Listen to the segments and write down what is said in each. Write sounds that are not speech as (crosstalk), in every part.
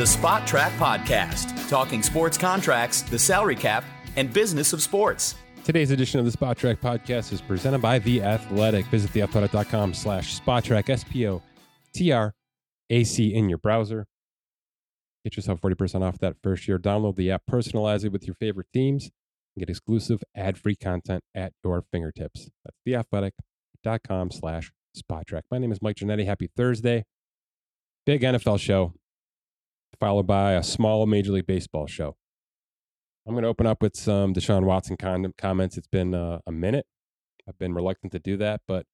the Spotrac Podcast, talking sports contracts, the salary cap, and business of sports. Today's edition of the Spotrac Podcast is presented by The Athletic. Visit theathletic.com slash spotrac, S P O T R A C in your browser. Get yourself 40% off that first year. Download the app, personalize it with your favorite themes, and get exclusive ad free content at your fingertips. That's theathletic.com slash spotrac. My name is Mike Ginnitti. Happy Thursday. Big NFL show, followed by a small Major League Baseball show. I'm going to open up with some Deshaun Watson con- comments. It's been uh, a minute. I've been reluctant to do that, but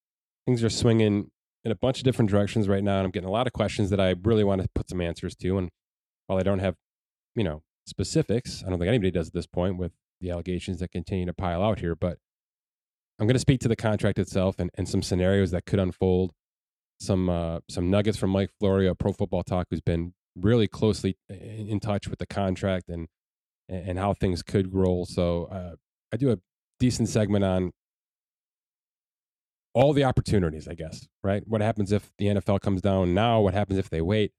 things are swinging in a bunch of different directions right now. And I'm getting a lot of questions that I really want to put some answers to. And while I don't have, you know, specifics, I don't think anybody does at this point with the allegations that continue to pile out here, but I'm going to speak to the contract itself and, and some scenarios that could unfold. Some uh, some nuggets from Mike Florio, Pro Football Talk, who's been really closely in, in touch with the contract and and how things could roll. So uh, I do a decent segment on all the opportunities, I guess. Right? What happens if the NFL comes down now? What happens if they wait?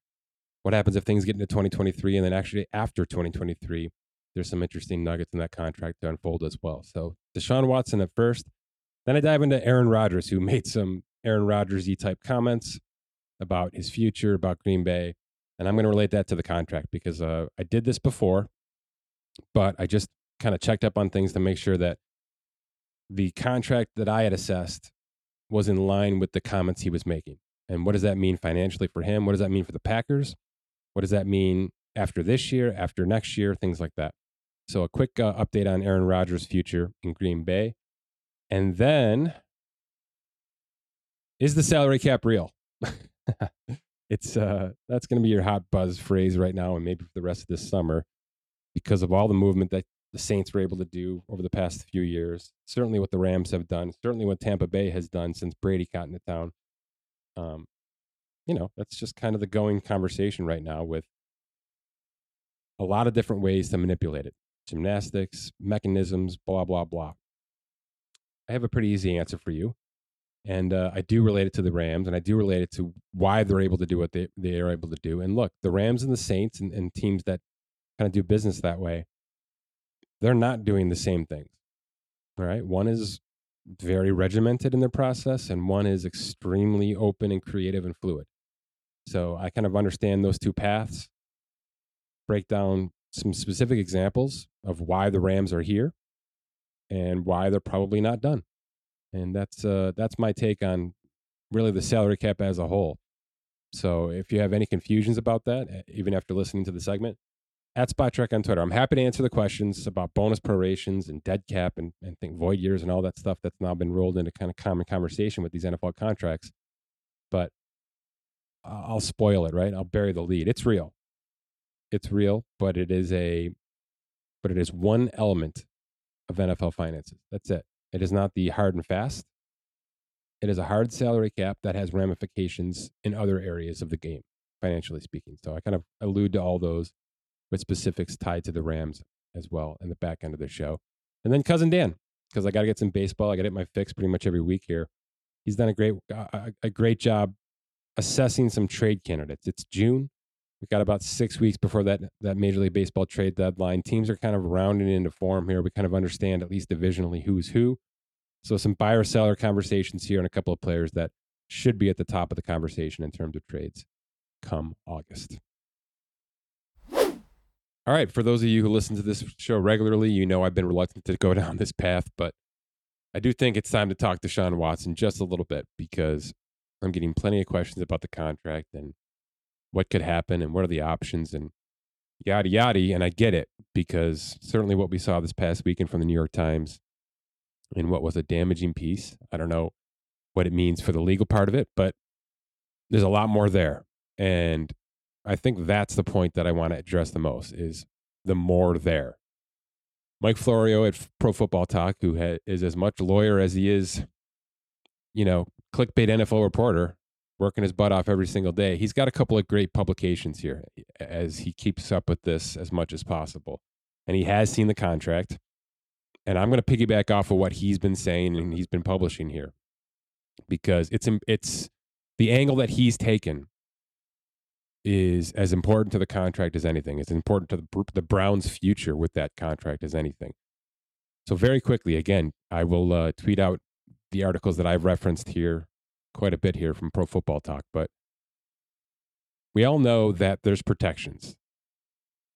What happens if things get into 2023 and then actually after 2023? There's some interesting nuggets in that contract to unfold as well. So Deshaun Watson at first, then I dive into Aaron Rodgers, who (laughs) made some Aaron Rodgers type comments about his future, about Green Bay. And I'm going to relate that to the contract because uh, I did this before, but I just kind of checked up on things to make sure that the contract that I had assessed was in line with the comments he was making. And what does that mean financially for him? What does that mean for the Packers? What does that mean after this year, after next year, things like that. So, a quick uh, update on Aaron Rodgers' future in Green Bay. And then is the salary cap real? (laughs) it's uh that's going to be your hot buzz phrase right now and maybe for the rest of this summer because of all the movement that the Saints were able to do over the past few years. Certainly what the Rams have done, certainly what Tampa Bay has done since Brady got into town. Um you know, that's just kind of the going conversation right now with a lot of different ways to manipulate it. Gymnastics, mechanisms, blah blah blah. I have a pretty easy answer for you and uh, I do relate it to the Rams, and I do relate it to why they're able to do what they they are able to do. And look, the Rams and the Saints and, and teams that kind of do business that way, they're not doing the same things. All right, one is very regimented in their process, and one is extremely open and creative and fluid. So I kind of understand those two paths. Break down some specific examples of why the Rams are here and why they're probably not done and that's uh, that's my take on really the salary cap as a whole. So if you have any confusions about that, even after listening to the segment, at Spotrac on Twitter, I'm happy to answer the questions about bonus prorations and dead cap and, and think void years and all that stuff that's now been rolled into kind of common conversation with these NFL contracts. But I'll spoil it, right? I'll bury the lead. It's real. It's real, but it is a but it is one element of NFL finances. That's it. It is not the hard and fast. It is a hard salary cap that has ramifications in other areas of the game, financially speaking. So I kind of allude to all those with specifics tied to the Rams as well in the back end of the show. And then cousin Dan, because I got to get some baseball. I got to get my fix pretty much every week here. He's done a great a, a great job assessing some trade candidates. It's June. We've got about six weeks before that that Major League Baseball trade deadline. Teams are kind of rounding into form here. We kind of understand at least divisionally who's who. So some buyer seller conversations here and a couple of players that should be at the top of the conversation in terms of trades come August. All right, for those of you who listen to this show regularly, you know I've been reluctant to go (laughs) down this path, but I do think it's time to talk Deshaun Watson just a little bit because I'm getting plenty of questions about the contract and what could happen and what are the options and yada yada. And I get it because certainly what we saw this past weekend from the New York Times and what was a damaging piece. I don't know what it means for the legal part of it, but there's a lot more there. And I think that's the point that I want to address the most is the more there. Mike Florio at Pro Football Talk, who ha- is as much lawyer as he is, you know, clickbait NFL reporter, working his butt off every single day. He's got a couple of great publications here as he keeps up with this as much as possible. And he has seen the contract. And I'm going to piggyback off of what he's been saying and he's been publishing here because it's it's the angle that he's taken is as important to the contract as anything. It's important to the, the Browns' future with that contract as anything. So, very quickly, again, I will uh, tweet out the articles that I've referenced here quite a bit here from Pro Football Talk, but we all know that there's protections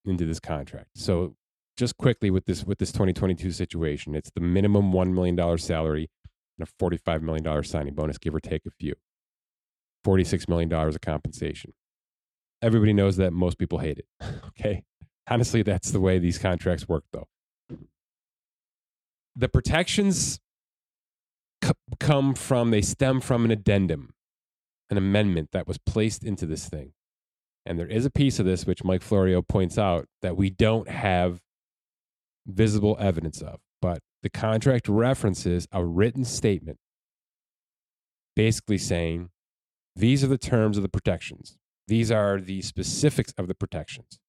into this contract. So, just quickly with this with this 2022 situation, it's the minimum one million dollar salary and a 45 million dollar signing bonus, give or take a few. 46 million dollars of compensation. Everybody knows that most people hate it. (laughs) okay, honestly, that's the way these contracts work, though. The protections c- come from they stem from an addendum, an amendment that was placed into this thing. And there is a piece of this which Mike Florio points out that we don't have visible evidence of. But the contract references a written statement basically saying these are the terms of the protections. These are the specifics of the protections.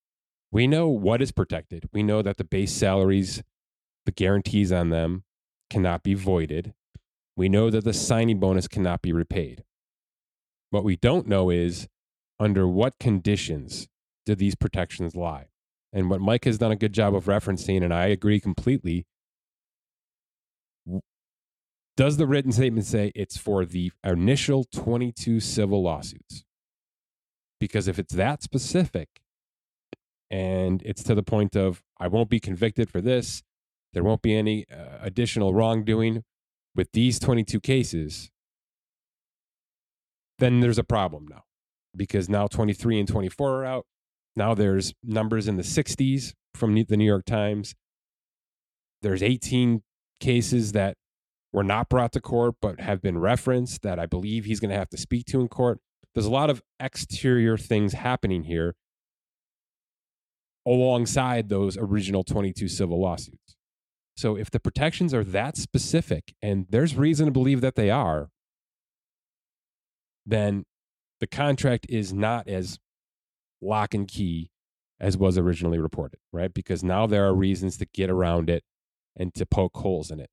We know what is protected. We know that the base salaries, the guarantees on them cannot be voided. We know that the signing bonus cannot be repaid. What we don't know is under what conditions do these protections lie? And what Mike has done a good job of referencing, and I agree completely, does the written statement say it's for the initial 22 civil lawsuits? Because if it's that specific and it's to the point of, I won't be convicted for this, there won't be any uh, additional wrongdoing with these 22 cases, then there's a problem now because now 23 and 24 are out. Now there's numbers in the 60s from the New York Times. There's 18 cases that were not brought to court but have been referenced that I believe he's going to have to speak to in court. There's a lot of exterior things happening here alongside those original 22 civil lawsuits. So if the protections are that specific, and there's reason to believe that they are, then the contract is not as lock and key as was originally reported, right? Because now there are reasons to get around it and to poke holes in it.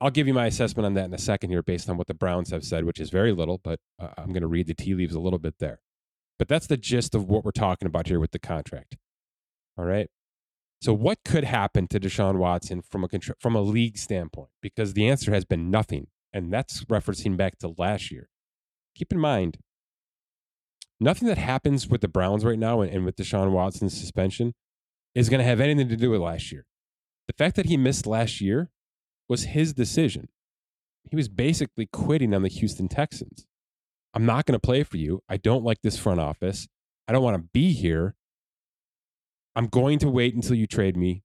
I'll give you my assessment on that in a second here based on what the Browns have said, which is very little, but uh, I'm going to read the tea leaves a little bit there. But that's the gist of what we're talking about here with the contract. All right. So, what could happen to Deshaun Watson from a from a league standpoint? Because the answer has been nothing, and that's referencing back to last year. Keep in mind, nothing that happens with the Browns right now and, and with Deshaun Watson's suspension is going to have anything to do with last year. The fact that he missed last year was his decision. He was basically quitting on the Houston Texans. I'm not going to play for you. I don't like this front office. I don't want to be here. I'm going to wait until you trade me,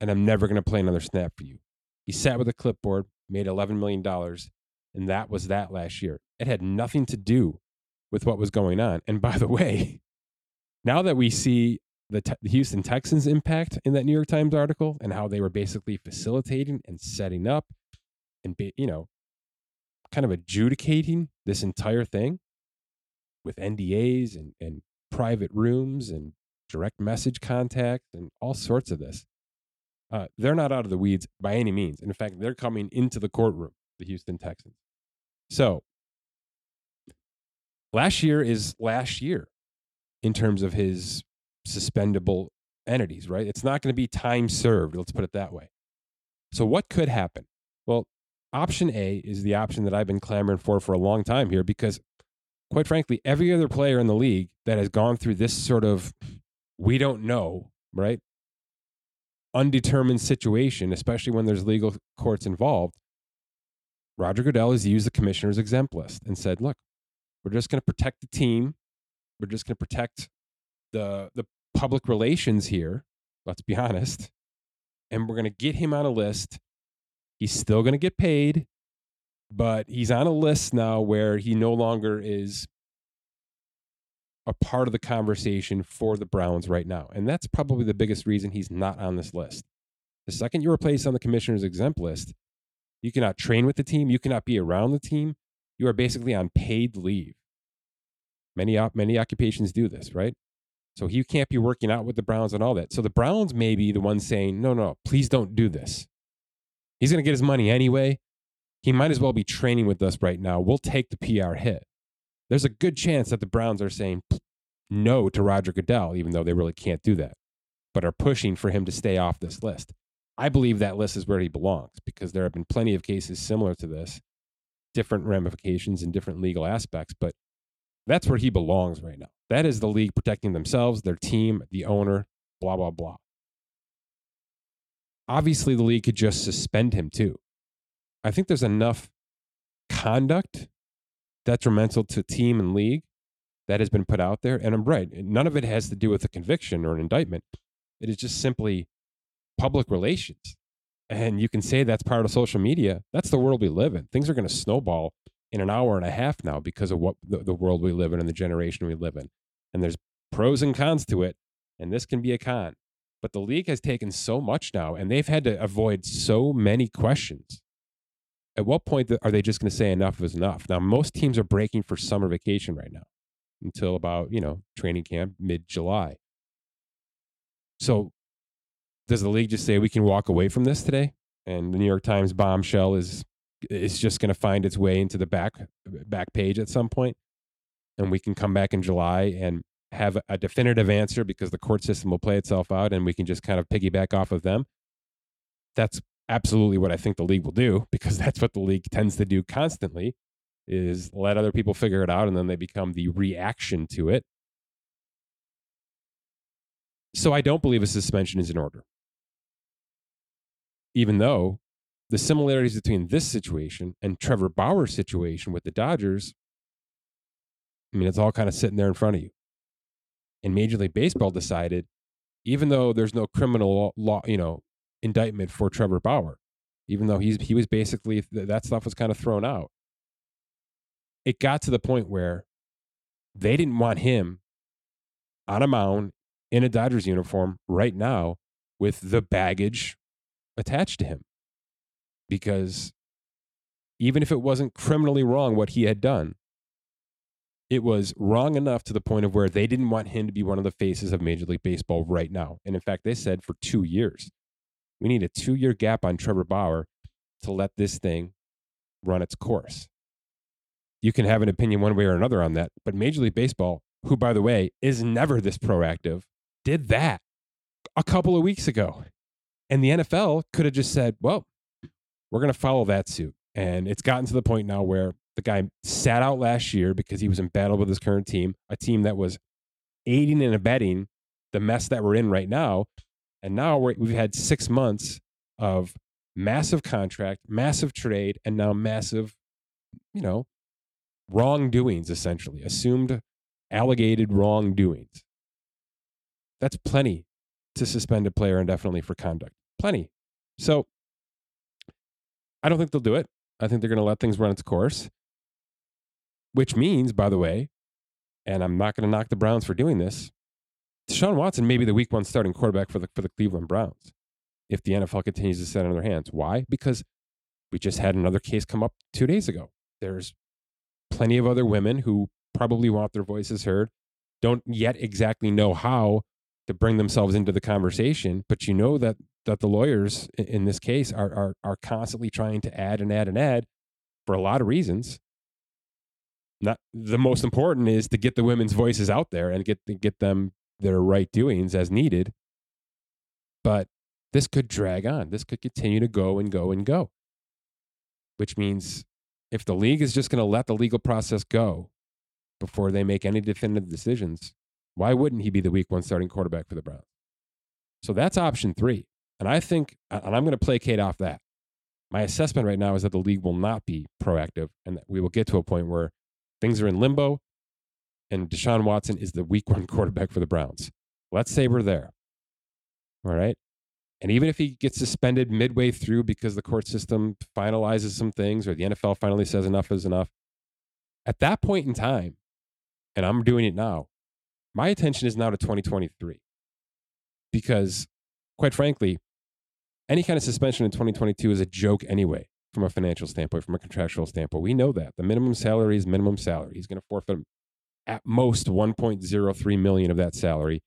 and I'm never going to play another snap for you. He sat with a clipboard, made $11 million, and that was that last year. It had nothing to do with what was going on. And by the (laughs) way, now that we see the, te- the, Houston Texans' impact in that New York Times article and how they were basically facilitating and setting up and, be, you know, kind of adjudicating this entire thing with NDAs and, and private rooms and direct message contact and all sorts of this. Uh, they're not out of the weeds by any means. And In fact, they're coming into the courtroom, the Houston Texans. So last year is last year in terms of his suspendable entities, right? It's not going to be time served. Let's put it that way. So, what could happen? Well, option A is the option that I've been clamoring for for a long time here because, quite frankly, every other player in the league that has gone through this sort of we don't know, right? Undetermined situation, especially when there's legal courts involved. Roger Goodell has used the commissioner's exempt list and said, look, we're just going to protect the team. We're just going to protect the the public relations here. Let's be honest. And we're going to get him on a list. He's still going to get paid, but he's on a list now where he no longer is a part of the conversation for the Browns right now. And that's probably the biggest reason he's not on this list. The second you are placed on the commissioner's exempt list, you cannot train with the team, you cannot be around the team. You are basically on paid leave. Many many occupations do this, right? So he can't be working out with the Browns and all that. So the Browns may be the ones saying, no, no, please don't do this. He's going to get his money anyway. He might as well be training with us right now. We'll take the PR hit. There's a good chance that the Browns are saying no to Roger Goodell, even though they really can't do that, but are pushing for him to stay off this list. I believe that list is where he belongs because there have been plenty of cases similar to this, different ramifications and different legal aspects, but that's where he belongs right now. That is the league protecting themselves, their team, the owner, blah, blah, blah. Obviously, the league could just suspend him too. I think there's enough conduct detrimental to team and league that has been put out there. And I'm right. None of it has to do with a conviction or an indictment. It is just simply public relations. And you can say that's part of social media. That's the world we live in. Things are going to snowball in an hour and a half now because of what the, the world we live in and the generation we live in. And there's pros and cons to it. And this can be a con. But the league has taken so much now, and they've had to avoid so many questions. At what point are they just going to say enough is enough? Now, most teams are breaking for summer vacation right now until about, you know, training camp mid July. So does the league just say we can walk away from this today? And the New York Times bombshell is is just going to find its way into the back back page at some point, and we can come back in July and have a definitive answer because the court system will play itself out, and we can just kind of piggyback off of them. That's absolutely what I think the league will do (laughs) because that's what the league tends to do constantly is let other people figure it out and then they become the reaction to it. So I don't believe a suspension is in order. Even though the similarities between this situation and Trevor Bauer's situation with the Dodgers, I mean, it's all kind of sitting there in front of you. And Major League Baseball decided, even though there's no criminal law, you know, indictment for Trevor Bauer, even though he's he was basically that stuff was kind of thrown out it got to the point where they didn't want him on a mound in a Dodgers uniform right now with the baggage attached to him. Because even if it wasn't criminally wrong what he had done, it was wrong enough to the point of where they didn't want him to be one of the faces of Major League Baseball right now. And in fact, they said for two years, we need a two year gap on Trevor Bauer to let this thing run its course you can have an opinion one way or another on that. But Major League Baseball, who, by the way, is never this proactive, did that a couple of weeks ago. And the NFL could have just said, well, we're going to follow that suit. And it's gotten to the point now where the guy sat out last year because he was in battle with his current team, a team that was aiding and abetting the mess that we're in right now. And now we have had six months of massive contract, massive trade, and now massive, you know, wrongdoings, essentially, assumed allegated wrongdoings. That's plenty to suspend a player indefinitely for conduct. Plenty. So I don't think they'll do it. I think they're going to let things run its course, which means, by the way, and I'm not going to knock the Browns for doing this, Deshaun Watson may be the week one starting quarterback for the, for the Cleveland Browns if the NFL continues to sit on their hands. Why? Because we just had another case come up two days ago. There's plenty of other women who probably want their voices heard, don't yet exactly know how to bring themselves into the conversation, but you know that that the lawyers in this case are are are constantly trying to add and add and add for a lot of reasons. Not the most important is to get the women's voices out there and get get them their right doings as needed. But this could drag on. This could continue to go and go and go. Which means if the league is just going to let the legal process go before they make any definitive decisions, why wouldn't he be the week one starting quarterback for the Browns? So that's option three. And I think, and I'm going to placate off that. My assessment right now is that the league will not be proactive and that we will get to a point where things are in limbo and Deshaun Watson is the week one (laughs) quarterback for the Browns. Let's say we're there. All right. And even if he gets suspended midway through because the court system finalizes some things or the NFL finally says enough is enough, at that point in time, and I'm doing it now, my attention is now to 2023. Because, quite frankly, any kind of suspension in 2022 is a joke anyway, from a financial standpoint, from a contractual standpoint. We know that. The minimum salary is minimum salary. He's going to forfeit at most 1.03 million of that salary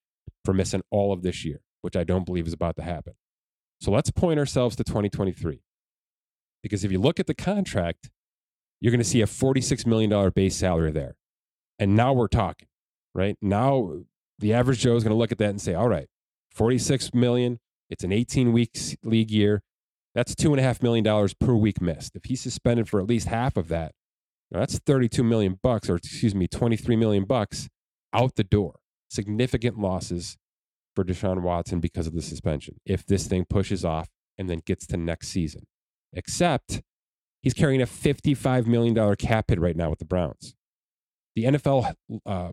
for missing all of this year which I don't believe is about to happen. So let's point ourselves to 2023. Because if you look at the contract, you're going to see a $46 million base salary there. And now we're talking, right? Now the average Joe is going to look at that and say, all right, 46 million. It's an 18 weeks league year. That's two and a half million dollars per week missed. If he's suspended for at least half of that, that's 32 million bucks, or excuse me, 23 million bucks out the door. Significant losses for Deshaun Watson because of the suspension. If this thing pushes off and then gets to next season, except he's carrying a $55 million cap hit right now with the Browns. The NFL, uh,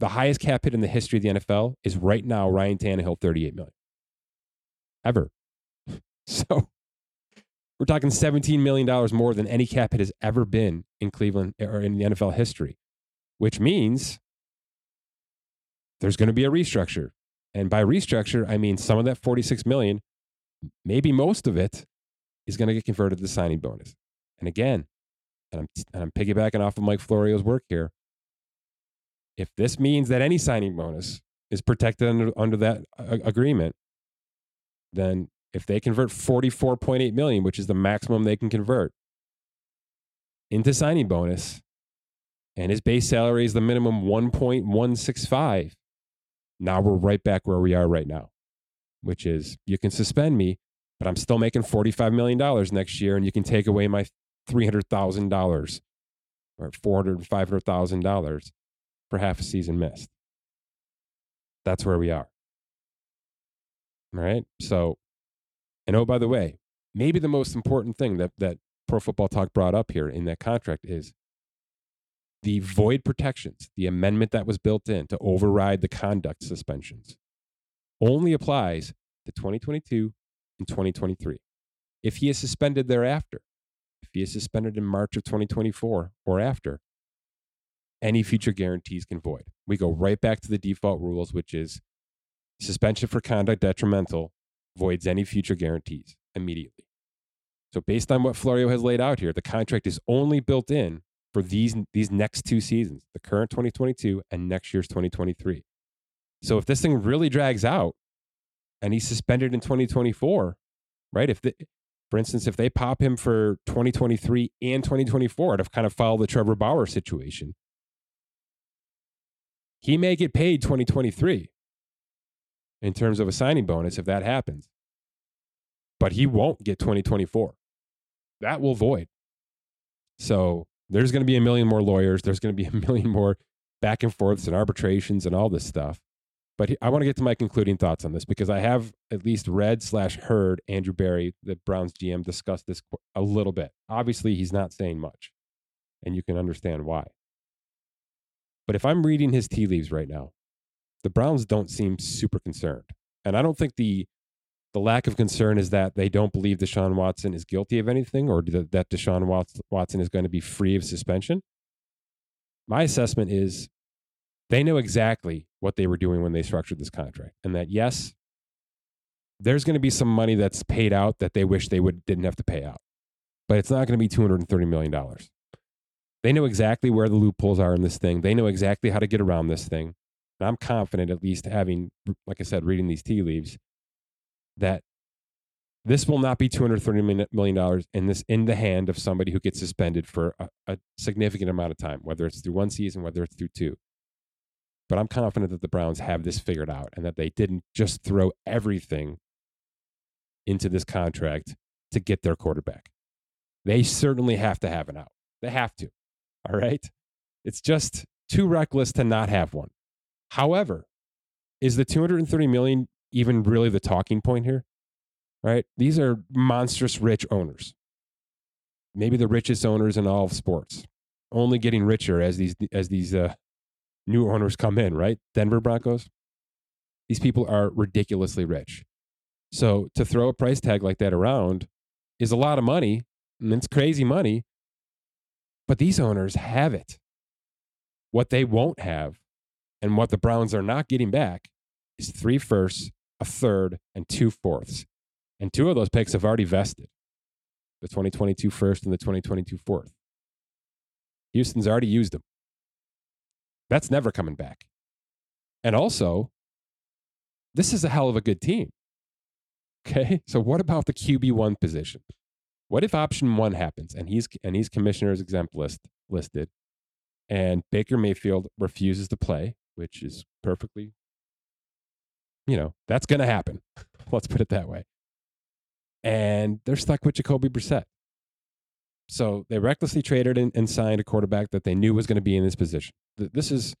the highest cap hit in the history of the NFL is right now Ryan Tannehill, 38 million. Ever. (laughs) So we're talking $17 million more than any cap hit has ever been in Cleveland or in the NFL history, which means there's going to be a restructure. And by restructure, I mean some of that 46 million, maybe most of it is going to get converted to the signing bonus. And again, and I'm, and I'm piggybacking off of Mike Florio's work here. If this means that any signing bonus is protected under, under that uh, agreement, then if they convert 44.8 million, which is the maximum they can convert into signing bonus, and his base salary is the minimum 1.165, now we're right back where we are right now, which is you can suspend me, but I'm still making $45 million next year, and you can take away my $300,000 or $400,000, $500,000 for half a season missed. That's where we are. All right. So and oh, by the way, maybe the most important thing that, that Pro Football Talk brought up here in that contract is the void protections, the amendment that was built in to override the conduct suspensions, only applies to 2022 and 2023. If he is suspended thereafter, if he is suspended in March of 2024 or after, any future guarantees can void. We go right back to the default rules, which is suspension for conduct detrimental voids any future guarantees immediately. So, based on what Florio has laid out here, the contract is only built in for these, these next two seasons, the current 2022 and next year's 2023. So, if this thing really drags out and he's suspended in 2024, right? If the, for instance, if they pop him for 2023 and 2024 to kind of follow the Trevor Bauer situation, he may get paid 2023 in terms of a signing bonus if that happens. But he won't get 2024. That will void. So there's going to be a million more lawyers. There's going to be (laughs) a million more back and forths and arbitrations and all this stuff. But I want to get to my concluding thoughts on this because I have at least read slash heard Andrew Berry, the Browns GM, discuss this a little bit. Obviously, he's not saying much, and you can understand why. But if I'm reading his tea leaves right now, the Browns don't seem super concerned. And I don't think the the lack of concern is that they don't believe Deshaun Watson is guilty of anything or that Deshaun Watson is going to be free of suspension. My assessment is they know exactly what they were doing when they structured this contract. And that, yes, there's going to be some money that's paid out that they wish they would didn't have to pay out. But it's not going to be $230 million. They know exactly where the loopholes are in this thing. They know exactly how to get around this thing. And I'm confident, at least having, like I said, reading these tea leaves, that this will not be $230 million in this in the hand of somebody who gets suspended for a, a significant amount of time, whether it's through one season, whether it's through two. But I'm confident that the Browns have this figured out and that they didn't just throw everything into this contract to get their quarterback. They certainly have to have an out. They have to. All right. It's just too reckless to not have one. However, is the 230 million even really the talking point here? Right? These are monstrous rich owners. Maybe the richest owners in all of sports. Only getting richer as these as these uh, new owners come in, right? Denver Broncos. These people are ridiculously rich. So to throw a price tag like that around is a lot of money, and it's crazy money. But these owners have it. What they won't have and what the Browns are not getting back is three firsts, a third, and two fourths. And two of those picks have already vested the 2022 first and the 2022 fourth. Houston's already used them. That's never coming back. And also, this is a hell of a good team. Okay. So what about the QB1 position? What if option one happens and he's and he's commissioner's exempt list listed And Baker Mayfield refuses to play, which is perfectly, you know, that's going to happen. (laughs) Let's put it that way. And they're stuck with Jacoby Brissett. So they recklessly traded and, and signed a quarterback that they knew was going to be in this position. This is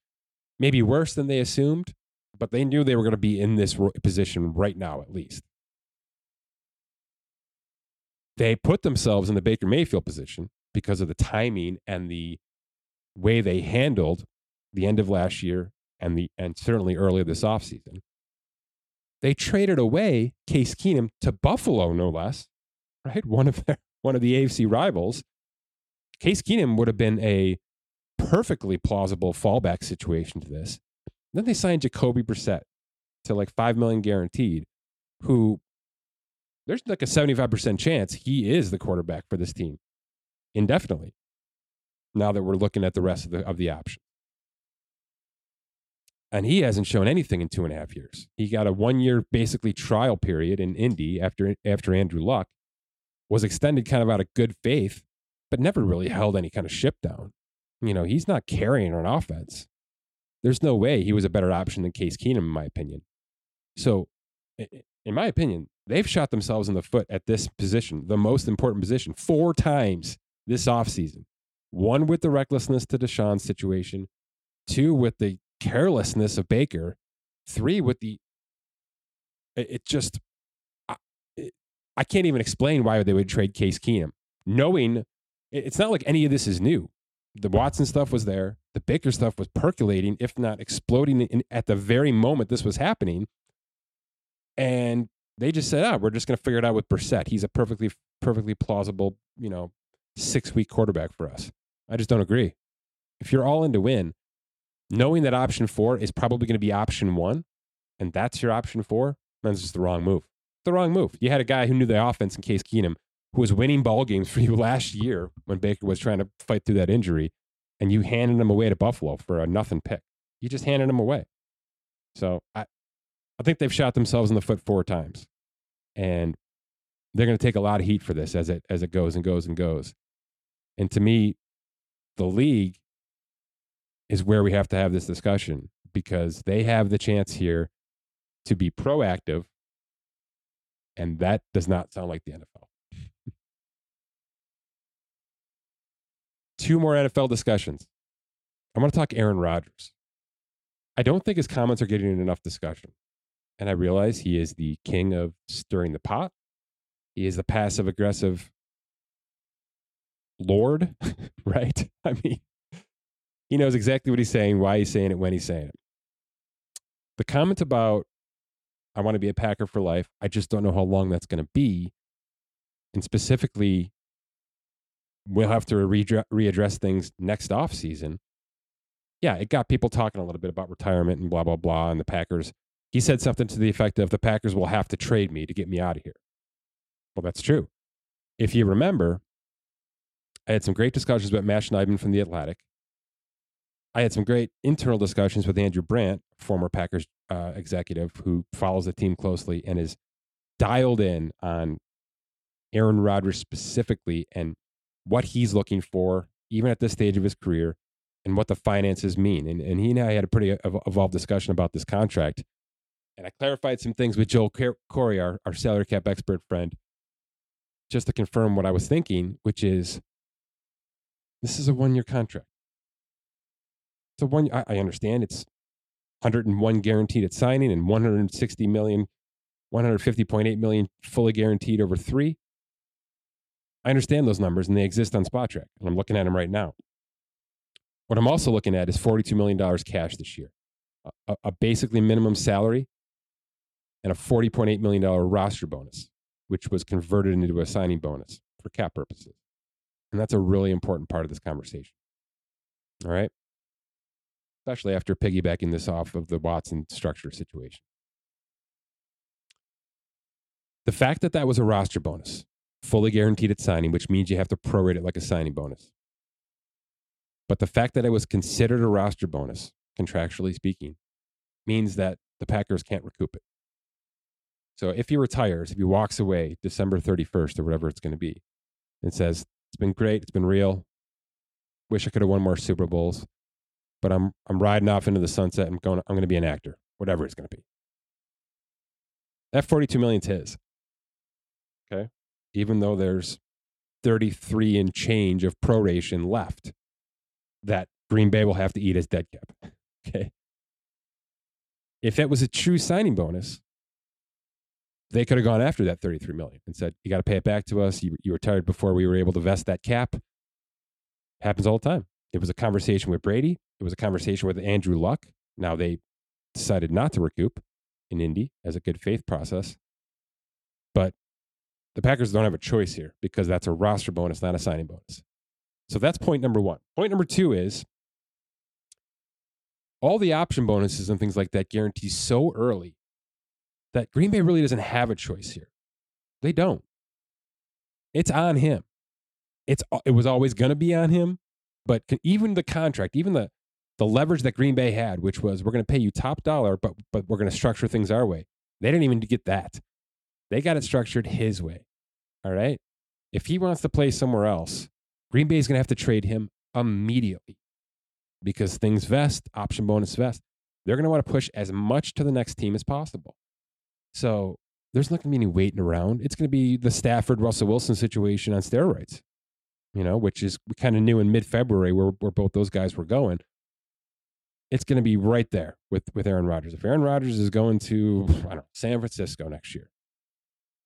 maybe worse than they assumed, but they knew they were going to be in this position right now, at least. They put themselves in the Baker Mayfield position because of the timing and the way they handled the end of last year and the and certainly earlier this offseason. They traded away Case Keenum to Buffalo, no less, right? One of their one of the AFC rivals. Case Keenum would have been a perfectly plausible fallback situation to this. Then they signed Jacoby Brissett to like five million guaranteed, who there's like a 75% chance he is the quarterback for this team indefinitely. Now that we're looking at the rest of the of the options. And he hasn't shown anything in two and a half years. He got a one year basically trial period in Indy after after Andrew Luck was extended kind of out of good faith, but never really held any kind of ship down. You know, he's not carrying an offense. There's no way he was a better option than Case Keenum, in my opinion. So, in my opinion, they've shot themselves in the foot at this position, the most important position, four times this offseason. One with the recklessness to Deshaun's situation, two with the carelessness of Baker, three with the it just I can't even explain why they would trade Case Keenum, knowing it's not like any of this is new. The Watson stuff was there. The Baker stuff was percolating, if not exploding in, at the very moment this was happening. And they just said, "Ah, oh, we're just going to figure it out with Brissett. He's a perfectly, perfectly plausible, you know, six week quarterback for us." I just don't agree. If you're all in to win, knowing that option four is probably going to be option one, and that's your option four, that's just the wrong move the wrong move. You had a guy who knew the offense in Case Keenum, who was winning ball games for you (laughs) last year when Baker was trying to fight through that injury, and you handed him away to Buffalo for a nothing pick. You just handed him away. So I, I think they've shot themselves in the foot four times, and they're going to take a lot of heat for this as it as it goes and goes and goes. And to me, the league is where we have to have this discussion because they have the chance here to be proactive and that does not sound like the NFL. Two more NFL discussions. I want to talk Aaron Rodgers. I don't think his comments are getting enough discussion. And I realize he is the king of stirring the pot. He is the passive aggressive lord, (laughs) right? I mean, he knows exactly what he's saying, why he's saying it, when he's saying it. The comment about I want to be a Packer for life. I just don't know how long that's going to be. And specifically, we'll have to readdress things next off season. Yeah, it got people talking a little bit about retirement and blah blah blah. And the Packers. He said something to the effect of the Packers will have to trade me to get me out of here. Well, that's true. If you remember, I had some great discussions about Matt Schneidman from the Athletic. I had some great internal discussions with Andrew Brandt, former Packers uh, executive who follows the team closely and is dialed in on Aaron Rodgers specifically and what he's looking for, even at this stage of his career, and what the finances mean. And, and he and I had a pretty evolved discussion about this contract. And I clarified some things with Joel Corry, our, our salary cap expert friend, just to confirm what I was thinking, which is this is a one year contract. So one, I, I understand it's 101 guaranteed at signing and 160 million, 150.8 million fully guaranteed over three. I understand those numbers and they exist on Spotrac, and I'm looking at them right now. What I'm also looking at is $42 million cash this year, a, a basically minimum salary, and a $40.8 million roster bonus, which was converted into a signing bonus for cap purposes. And that's a really important part of this conversation. All right especially after piggybacking this off of the Watson structure situation. The fact that that was a roster bonus, fully guaranteed at signing, which means you have to prorate it like a signing bonus. But the fact that it was considered a roster bonus, contractually speaking, means that the Packers can't recoup it. So if he retires, if he walks away December 31st or whatever it's going to be, and says, It's been great, it's been real, wish I could have won more Super Bowls, but I'm I'm riding off into the sunset. I'm going. I'm going to be an actor, whatever it's going to be. That 42 million's his. Okay, even though there's 33 and change of proration left, that Green Bay will have to eat as dead cap. (laughs) Okay. If it was a true signing bonus, they could have gone after that 33 million and said, "You got to pay it back to us. You, you retired before we were able to vest that cap." Happens all the time. It was a conversation with Brady. It was a conversation with Andrew Luck. Now they decided not to recoup in Indy as a good faith process, but the Packers don't have a choice here because that's a roster bonus, not a signing bonus. So that's point number one. Point number two is all the option bonuses and things like that guarantee so early that Green Bay really doesn't have a choice here. They don't. It's on him. It's it was always going to be on him, but even the contract, even the the leverage that Green Bay had, which was we're going to pay you top dollar, but but we're going to structure things our way. They didn't even get that. They got it structured his way. All right. If he wants to play somewhere else, Green Bay is going to have to trade him immediately because things vest, option bonus vest. They're going to want to push as much to the next team as possible. So there's not going to be any waiting around. It's going to be the Stafford Russell Wilson situation on steroids, you know, which is we kind of knew in mid February where, where both those guys were going. It's going to be right there with, with Aaron Rodgers. If Aaron Rodgers is going to, I don't know, San Francisco next year,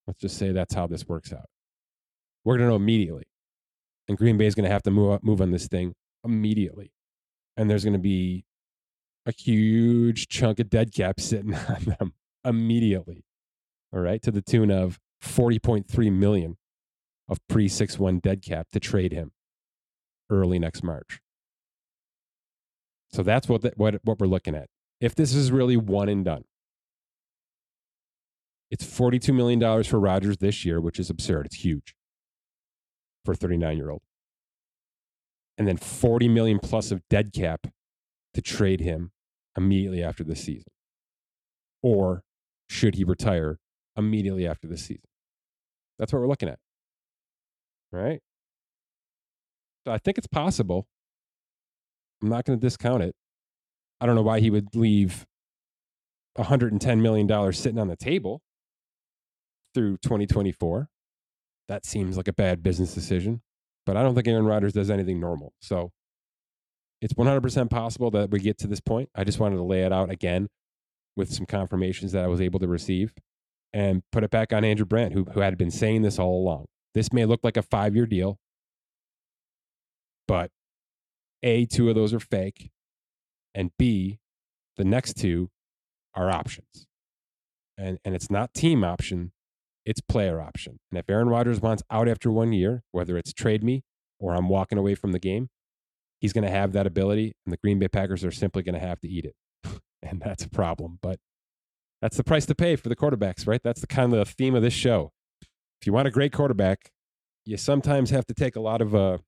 let's just say that's how this works out. We're going to know immediately. And Green Bay is going to have to move, move on this thing immediately. And there's going to be a huge chunk of dead cap sitting (laughs) on them immediately. All right. To the tune of 40.3 million of pre 6 1 dead cap to trade him early next March. So that's what, the, what, what we're looking at. If this is really one and done, it's $42 million for Rodgers this year, which is absurd. It's huge for a 39 year old. And then 40 million plus of dead cap to trade him immediately after the season. Or should he retire immediately after the season? That's what we're looking at. Right? So I think it's possible. I'm not going to discount it. I don't know why he would leave $110 million sitting on the table through 2024. That seems like a bad business decision, but I don't think Aaron Rodgers does anything normal. So it's 100% possible that we get to this point. I just wanted to lay it out again with some confirmations that I was able to receive and put it back on Andrew Brandt, who, who had been saying this all along. This may look like a five year deal, but A, two of those are fake, and B, the next two are options. And, and it's not team option, it's player option. And if Aaron Rodgers wants out after one year, whether it's trade me or I'm walking away from the game, he's going to have that ability, and the Green Bay Packers are simply going to have to eat it (laughs) and that's a problem. But that's the price to pay for the quarterbacks, right? That's the kind of the theme of this show. If you want a great quarterback, you sometimes have to take a lot of uh,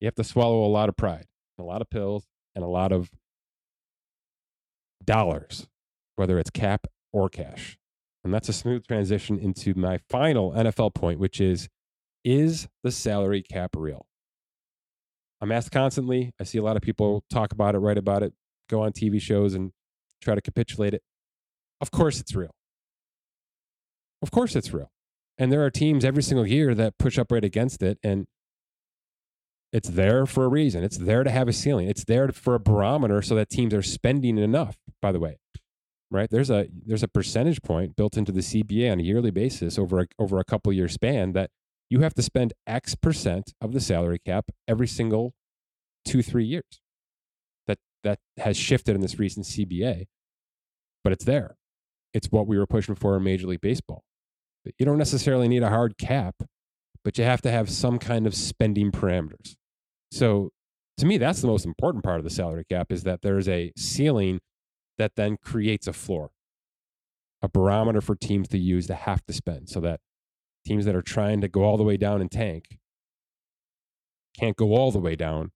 you have to swallow a lot of pride, a lot of pills, and a lot of dollars, whether it's cap or cash. And that's a smooth transition into my final NFL point, which is is the salary cap real? I'm asked constantly. I see a lot of people talk about it, write about it, go on TV shows and try to capitulate it. Of course, it's real. Of course, it's real. And there are teams every single year that push up right against it. And it's there for a reason. It's there to have a ceiling. It's there for a barometer so that teams are spending enough, by the way. Right? There's a there's a percentage point built into the CBA on a yearly basis over a, over a couple year span that you have to spend X percent of the salary cap every single two, three years that that has shifted in this recent CBA, but it's there. It's what we were pushing for in Major League Baseball. You don't necessarily need a hard cap, but you have to have some kind of spending parameters. So to me, that's the most important part of the salary cap is that there's a ceiling that then creates a floor, a barometer for teams to use to have to spend so that teams that are trying to go all the way down and tank can't go all the way down.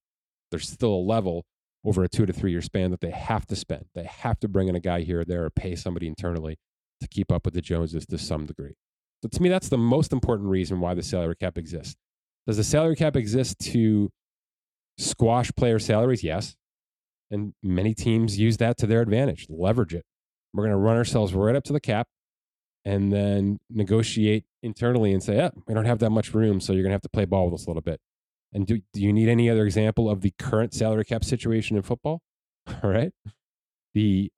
There's still a level over a two to three year span that they have to spend. They have to bring in a guy here or there or pay somebody internally to keep up with the Joneses to some degree. So to me, that's the most important reason why the salary cap exists. Does the salary cap exist to squash player salaries? Yes. And many teams use that to their advantage, leverage it. We're going to run ourselves right up to the cap and then negotiate internally and say, yeah, we don't have that much room, so you're going to have to play ball with us a little bit. And do, do you need any other example of the current salary cap situation in football? (laughs) All right. The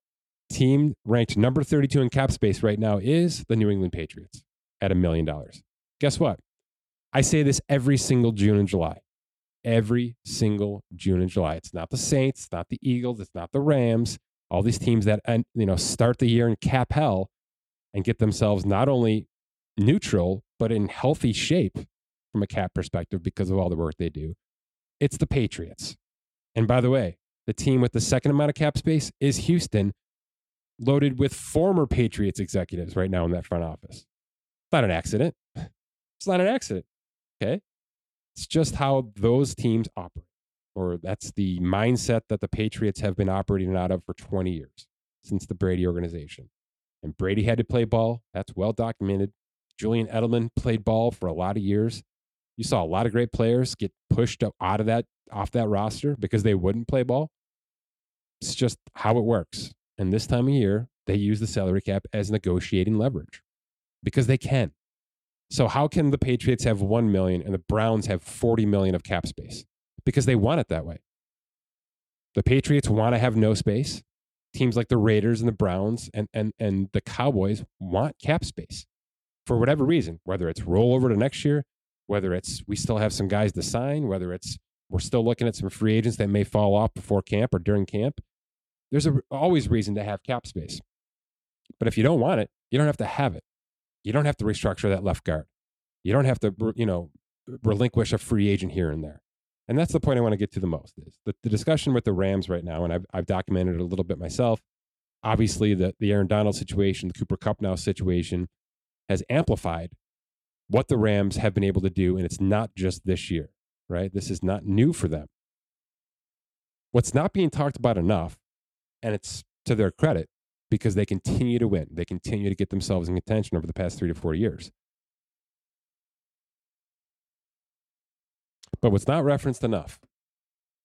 team ranked number 32 in cap space right now is the New England Patriots at a million dollars. Guess what? I say this every single June and July. Every single June and July. It's not the Saints, it's not the Eagles, it's not the Rams. All these teams that you know start the year in cap hell and get themselves not only neutral but in healthy shape from a cap perspective because of all the work they do. It's the Patriots. And by the way, the team with the second amount of cap space is Houston, loaded with former Patriots executives right now in that front office. Not an accident. It's not an accident. Okay. It's just how those teams operate, or that's the mindset that the Patriots have been operating out of for 20 years since the Brady organization. And Brady had to play ball. That's well documented. Julian Edelman played ball for a lot of years. You saw a lot of great players get pushed out of that off that roster because they wouldn't play ball. It's just how it works. And this time of year, they use the salary cap as negotiating leverage because they can. So how can the Patriots have 1 million and the Browns have 40 million of cap space? Because they want it that way. The Patriots want to have no space. Teams like the Raiders and the Browns and, and, and the Cowboys want cap space for whatever reason, whether it's rollover to next year, whether it's we still have some guys to sign, whether it's we're still looking at some free agents that may fall off before camp or during camp. There's a, always reason to have cap space. But if you don't want it, you don't have to have it. You don't have to restructure that left guard. You don't have to, you know, relinquish a free agent here and there. And that's the point I want to get to the most is the, the discussion with the Rams right now, and I've, I've documented it a little bit myself. Obviously, the, the Aaron Donald situation, the Cooper Kupp now situation has amplified what the Rams have been able to do. And it's not just this year right? This is not new for them. What's not being talked about enough, and it's to their credit, because they continue to win. They continue to get themselves in contention over the past three to four years. But what's not referenced enough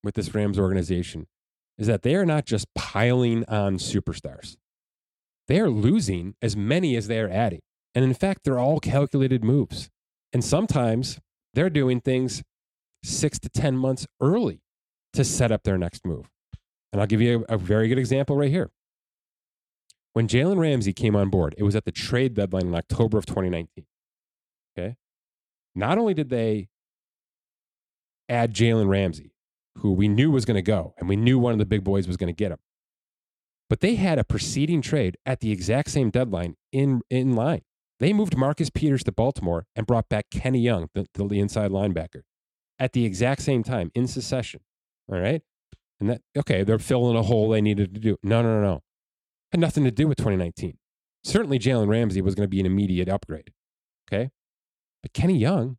with this Rams organization is that they are not just piling on superstars. They are losing as many as they are adding. And in fact, they're all calculated moves. And sometimes they're doing things six to 10 months early to set up their next move. And I'll give you a, a very good example right here. When Jalen Ramsey came on board, it was at the trade deadline in October of 2019. Okay. Not only did they add Jalen Ramsey, who we knew was going to go, and we knew one of the big boys was going to get him, but they had a preceding trade at the exact same deadline in, in line. They moved Marcus Peters to Baltimore and brought back Kenny Young, the, the inside linebacker at the exact same time in succession. All right. And that, okay, they're filling a hole they needed to do. No, no, no, no. Had nothing to do with 2019. Certainly Jalen Ramsey was going to be an immediate upgrade. Okay. But Kenny Young,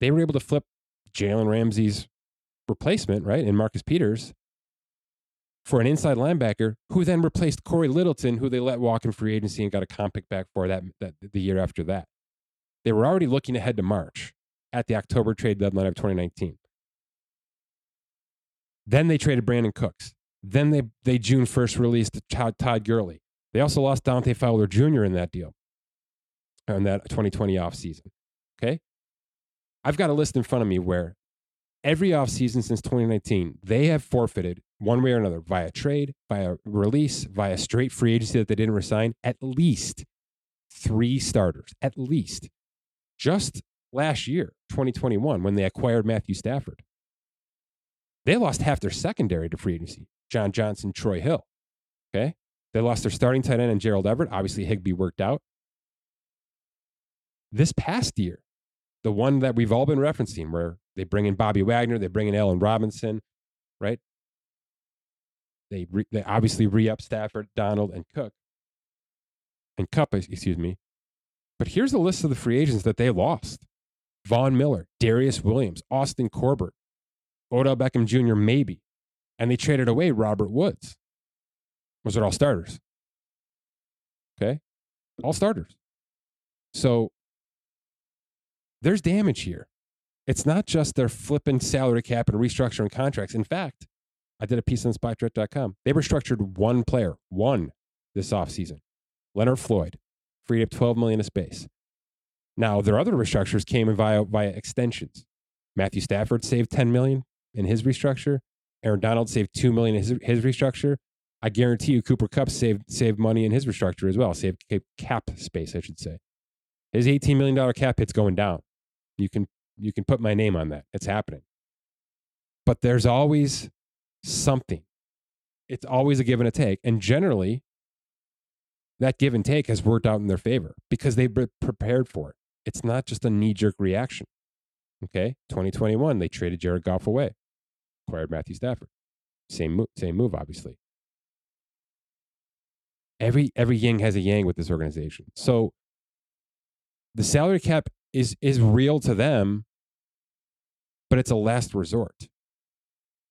they were able to flip Jalen Ramsey's replacement, right, in Marcus Peters for an inside linebacker who then replaced Cory Littleton, who they let walk in free agency and got a comp pick back for that, that the year after that. They were already looking ahead to March at the October trade deadline of 2019. Then they traded Brandon Cooks. Then they, they June 1st released Todd, Todd Gurley. They also lost Dante Fowler Jr. in that deal, in that 2020 offseason. Okay. I've got a list in front of me where every offseason since 2019, they have forfeited one way or another via trade, via release, via straight free agency that they didn't resign, at least three starters, at least. Just last year, 2021, when they acquired Matthew Stafford. They lost half their secondary to free agency John Johnson, Troy Hill. Okay. They lost their starting tight end and Gerald Everett. Obviously, Higbee worked out. This past year, the one that we've all been referencing, where they bring in Bobby Wagner, they bring in Allen Robinson, right? They, re, they obviously re up Stafford, Donald, and Cook, and Kupp, excuse me. But here's a list of the free agents that they lost Von Miller, Darious Williams, Austin Corbett, Odell Beckham Jr., maybe. And they traded away Robert Woods. Was it all starters? Okay. All starters. So there's damage here. It's not just their flipping salary cap and restructuring contracts. In fact, I did a piece on Spotrac.com. They restructured one player, one this offseason. Leonard Floyd freed up 12 million of space. Now, their other restructures came via via extensions. Matthew Stafford saved 10 million in his restructure. Aaron Donald saved 2 million in his, his restructure. I guarantee you Cooper Kupp saved saved money in his restructure as well, saved cap space, I should say. His $18 million cap hit's going down. You can you can put my name on that. It's happening. But there's always something. It's always a give and a take. And generally, that give and take has worked out in their favor because they've been prepared for it. It's not just a knee jerk reaction. Okay. 2021, they traded Jared Goff away, acquired Matthew Stafford. Same move, same move, obviously. Every every yin has a yang with this organization. So the salary cap is is real to them, but it's a last resort.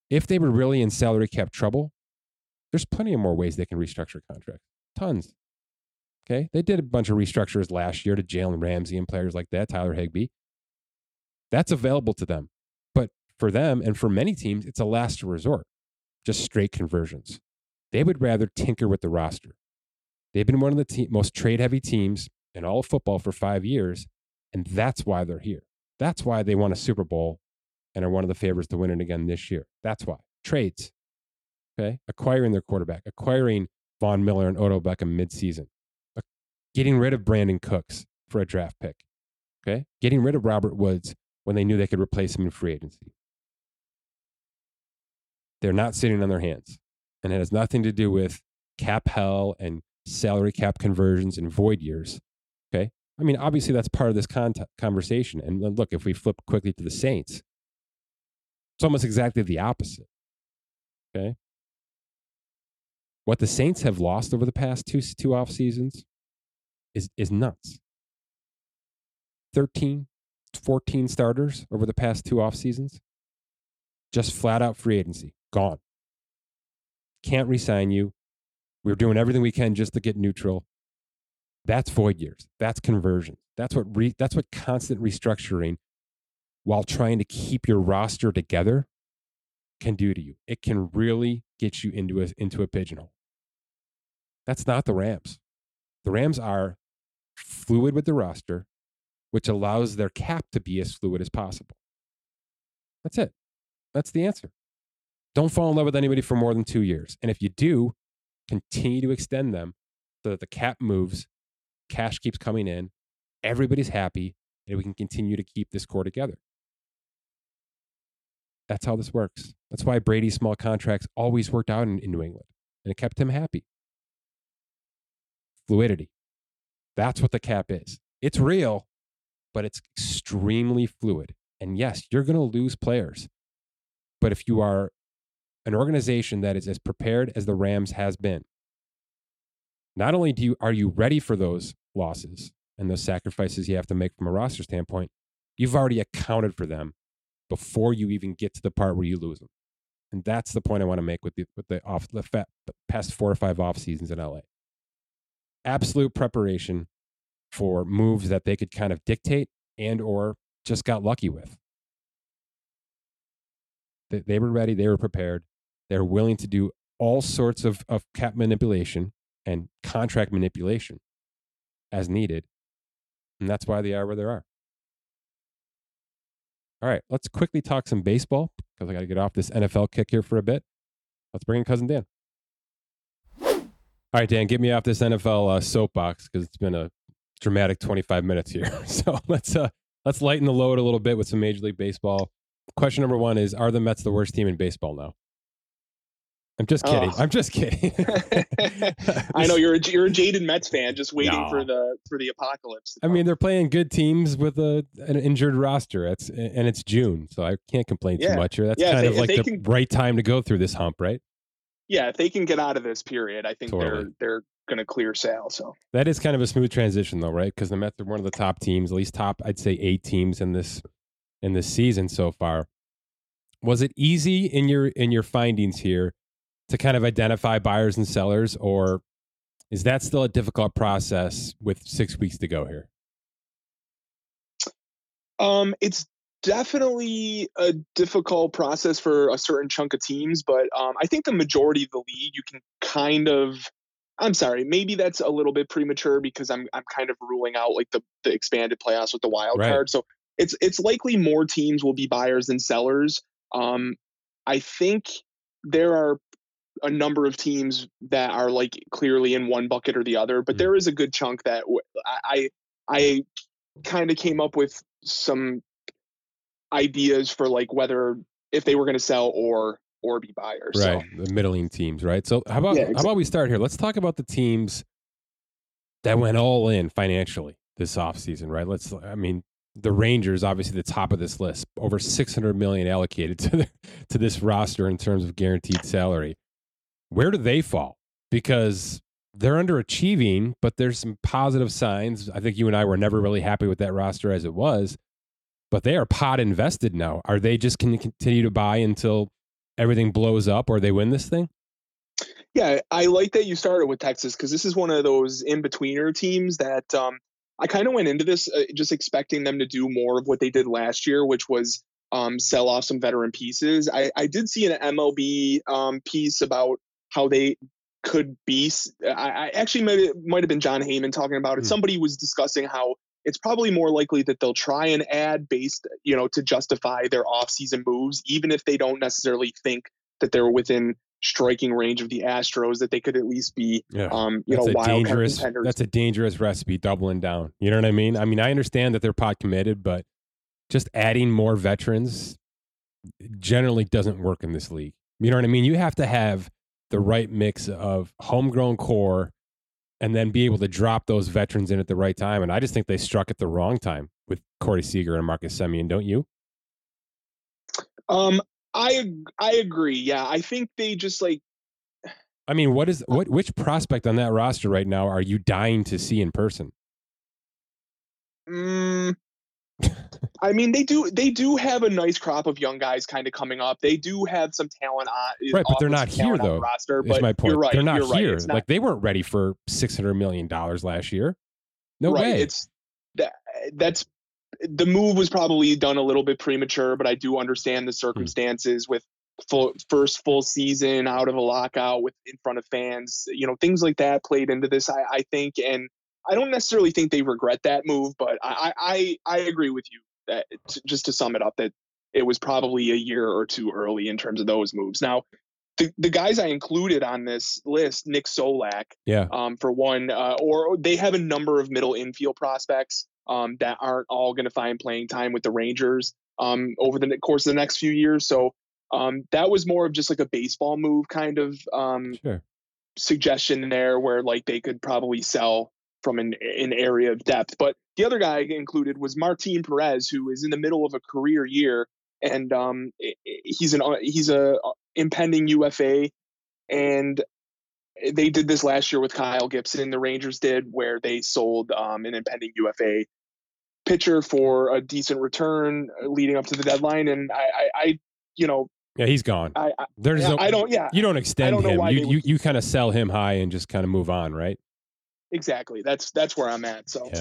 If they were really in salary cap trouble, there's plenty of more ways they can restructure contracts. Tons. Okay. They did a bunch of restructures last year to Jalen Ramsey and players like that, Tyler Higbee. That's available to them. For them and for many teams, it's a last resort, just straight conversions. They would rather tinker with the roster. They've been one of the te- most trade heavy teams in all of football for five years. And that's why they're here. That's why they won a Super Bowl and are one of the favorites to win it again this year. That's why. Trades. Okay. Acquiring their quarterback, acquiring Von Miller and Odell Beckham midseason, uh, getting rid of Brandon Cooks for a draft pick. Okay. Getting rid of Robert Woods when they knew they could replace him in free agency. They're not sitting on their hands. And it has nothing to do with cap hell and salary cap conversions and void years. Okay. I mean, obviously, that's part of this con- conversation. And look, if we flip quickly to the Saints, it's almost exactly the opposite. Okay. What the Saints have lost over the past two, two off seasons is, is nuts. 13, 14 starters over the past two off seasons. Just flat out free agency. Gone. Can't resign you. We're doing everything we can just to get neutral. That's void years. That's conversion. That's what re, that's what constant restructuring while trying to keep your roster together can do to you. It can really get you into a into a pigeonhole. That's not the Rams. The Rams are fluid with the roster, which allows their cap to be as fluid as possible. That's it. That's the answer. Don't fall in love with anybody for more than two years. And if you do, continue to extend them so that the cap moves, cash keeps coming in, everybody's happy, and we can continue to keep this core together. That's how this works. That's why Brady's small contracts always worked out in, in New England, and it kept him happy. Fluidity. That's what the cap is. It's real, but it's extremely fluid. And yes, you're going to lose players. But if you are an organization that is as prepared as the Rams has been, not only do you are you ready for those losses and those sacrifices you have to make from a roster standpoint, you've already accounted for them before you even get to the part where you lose them. And that's the point I want to make with the with the off the past four or five off seasons in LA. Absolute preparation for moves that they could kind of dictate and or just got lucky with. They, they were ready, they were prepared. They're willing to do all sorts of, of cap manipulation and contract manipulation as needed. And that's why they are where they are. All right, let's quickly talk some baseball because I got to get off this NFL kick here for a bit. Let's bring in Cousin Dan. All right, Dan, get me off this NFL uh, soapbox because it's been a dramatic 25 minutes here. (laughs) so let's uh, let's lighten the load a little bit with some Major League Baseball. Question number one is: Are the Mets the worst team in baseball now? I'm just kidding. Oh. I'm just kidding. (laughs) (laughs) I know you're a, you're a jaded Mets fan, just waiting no. for the for the apocalypse. I mean, they're playing good teams with a an injured roster. It's and it's June, so I can't complain yeah. too much here. That's yeah, kind they, of like the can, right time to go through this hump, right? Yeah, if they can get out of this period, I think totally. they're they're going to clear sail. So that is kind of a smooth transition, though, right? Because the Mets are one of the top teams, at least top, I'd say eight teams in this in this season so far. Was it easy in your in your findings here? To kind of identify buyers and sellers, or is that still a difficult process with six weeks to go here? Um, it's definitely a difficult process for a certain chunk of teams, but um, I think the majority of the league, you can kind of. I'm sorry, maybe that's a little bit premature because I'm I'm kind of ruling out like the, the expanded playoffs with the wild right. card. So it's it's likely more teams will be buyers than sellers. Um, I think there are a number of teams that are like clearly in one bucket or the other, but mm-hmm. there is a good chunk that I I kind of came up with some ideas for like whether if they were going to sell or or be buyers. Right, so. the middling teams, right? So how about yeah, exactly. how about we start here? Let's talk about the teams that went all in financially this offseason, right? Let's I mean, the Rangers, obviously the top of this list, over 600 million allocated (laughs) to the, to this roster in terms of guaranteed salary. Where do they fall? Because they're underachieving, but there's some positive signs. I think you and I were never really happy with that roster as it was, but they are pot invested now. Are they just going to continue to buy until everything blows up or they win this thing? Yeah, I like that you started with Texas because this is one of those in betweener teams that um, I kind of went into this uh, just expecting them to do more of what they did last year, which was um, sell off some veteran pieces. I, I did see an MLB um, piece about how they could be. I, I actually might might have been Jon Heyman talking about it. Mm. Somebody was discussing how it's probably more likely that they'll try and add based, you know, to justify their offseason moves, even if they don't necessarily think that they're within striking range of the Astros that they could at least be, yeah. um, you that's know, wild dangerous, contenders. That's a dangerous recipe, doubling down. You know what I mean? I mean, I understand that they're pot committed, but just adding more veterans generally doesn't work in this league. You know what I mean? You have to have the right mix of homegrown core and then be able to drop those veterans in at the right time. And I just think they struck at the wrong time with Corey Seager and Marcus Semien, don't you? Um, I I agree. Yeah, I think they just like. I mean, what is what? Which prospect on that roster right now are you dying to see in person? Mm, I mean, they do they do have a nice crop of young guys kind of coming up. They do have some talent on right, but they're not here though. Roster, is but my point. Right, they're not here. Right. Not, like they weren't ready for six hundred million dollars last year. No right, way. It's that that's the move was probably done a little bit premature, but I do understand the hmm. circumstances with full first full season out of a lockout with in front of fans. You know, things like that played into this. I, I think, and I don't necessarily think they regret that move, but I I, I agree with you that just to sum it up that it was probably a year or two early in terms of those moves. Now, the, the guys I included on this list, Nick Solak, yeah, um, for one, uh, or they have a number of middle infield prospects um, that aren't all going to find playing time with the Rangers um, over the course of the next few years. So um, that was more of just like a baseball move kind of um, sure. suggestion there, where like they could probably sell from an, an area of depth. But the other guy included was Martin Perez, who is in the middle of a career year, and um, he's an he's a impending UFA, and they did this last year with Kyle Gibson. The Rangers did where they sold um, an impending UFA pitcher for a decent return uh, leading up to the deadline, and I, I, I you know. Yeah, he's gone. I, I, There's no, I don't. Yeah, you don't extend don't him. You you, you kind of sell him high and just kind of move on, right? Exactly. That's that's where I'm at. So. Yeah.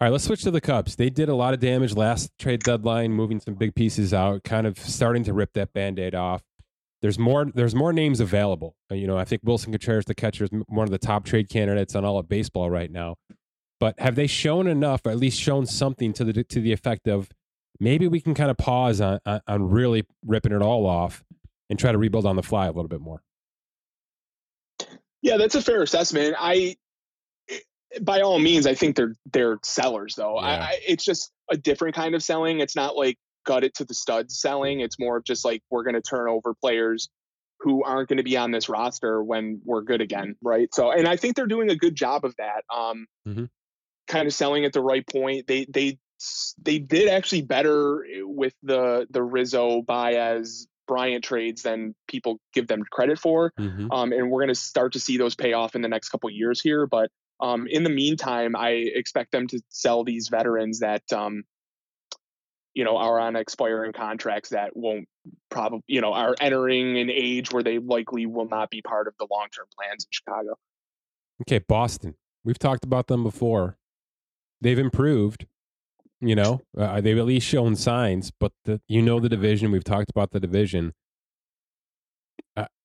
All right, let's switch to the Cubs. They did a lot of damage last trade deadline, moving some big pieces out, kind of starting to rip that band-aid off. There's more. There's more names available. Uh, you know, I think Willson Contreras, the catcher, is one of the top trade candidates on all of baseball right now. But have they shown enough, or at least shown something to the to the effect of maybe we can kind of pause on on really ripping it all off and try to rebuild on the fly a little bit more? Yeah, that's a fair assessment. I, by all means, I think they're they're sellers though. Yeah. I, it's just a different kind of selling. It's not like gut it to the studs selling. It's more of just like we're going to turn over players who aren't going to be on this roster when we're good again, right? So, and I think they're doing a good job of that. Um, mm-hmm. kind of selling at the right point. They they they did actually better with the the Rizzo Baez Bryant trades than people give them credit for. Mm-hmm. Um, and we're going to start to see those pay off in the next couple years here. But um, in the meantime, I expect them to sell these veterans that um, you know are on expiring contracts that won't probably you know are entering an age where they likely will not be part of the long term plans in Chicago. Okay, Boston. We've talked about them before. They've improved. You know, uh, they've at least shown signs, but the, you know the division. We've talked about the division.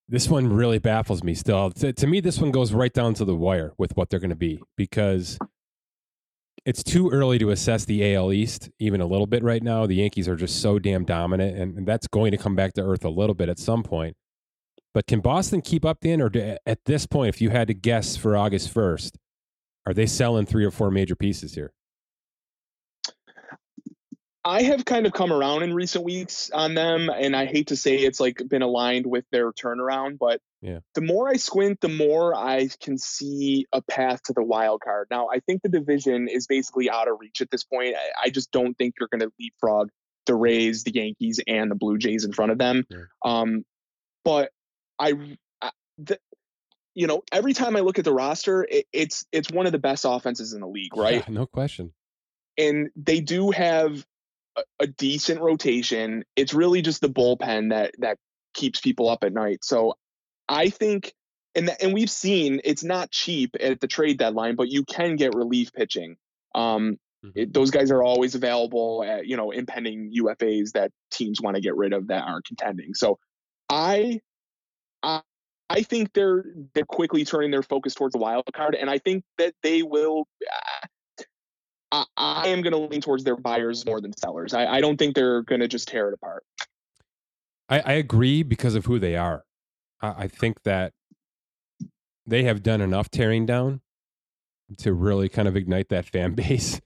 This one really baffles me still. To, to me, this one goes right down to the wire with what they're going to be because it's too early to assess the AL East even a little bit right now. The Yankees are just so damn dominant, and, and that's going to come back to earth a little bit at some point. But can Boston keep up then, or do, at this point, if you had to guess for August first, are they selling three or four major pieces here? I have kind of come around in recent weeks on them, and I hate to say it's like been aligned with their turnaround, but yeah. the more I squint, the more I can see a path to the wild card. Now, I think the division is basically out of reach at this point. I, I just don't think you're going to leapfrog the Rays, the Yankees, and the Blue Jays in front of them. Yeah. Um, but I, I the, you know, every time I look at the roster, it, it's it's one of the best offenses in the league, (laughs) right? Yeah, no question. And they do have a, a decent rotation. It's really just the bullpen that that keeps people up at night. So I think and and we've seen it's not cheap at the trade deadline, but you can get relief pitching. Um, mm-hmm. it, those guys are always available at you know impending UFAs that teams want to get rid of that aren't contending. So I I I think they're they're quickly turning their focus towards the wild card, and I think that they will. I, I am going to lean towards their buyers more than sellers. I, I don't think they're going to just tear it apart. I, I, agree because of who they are. I, I think that they have done enough tearing down to really kind of ignite that fan (laughs) base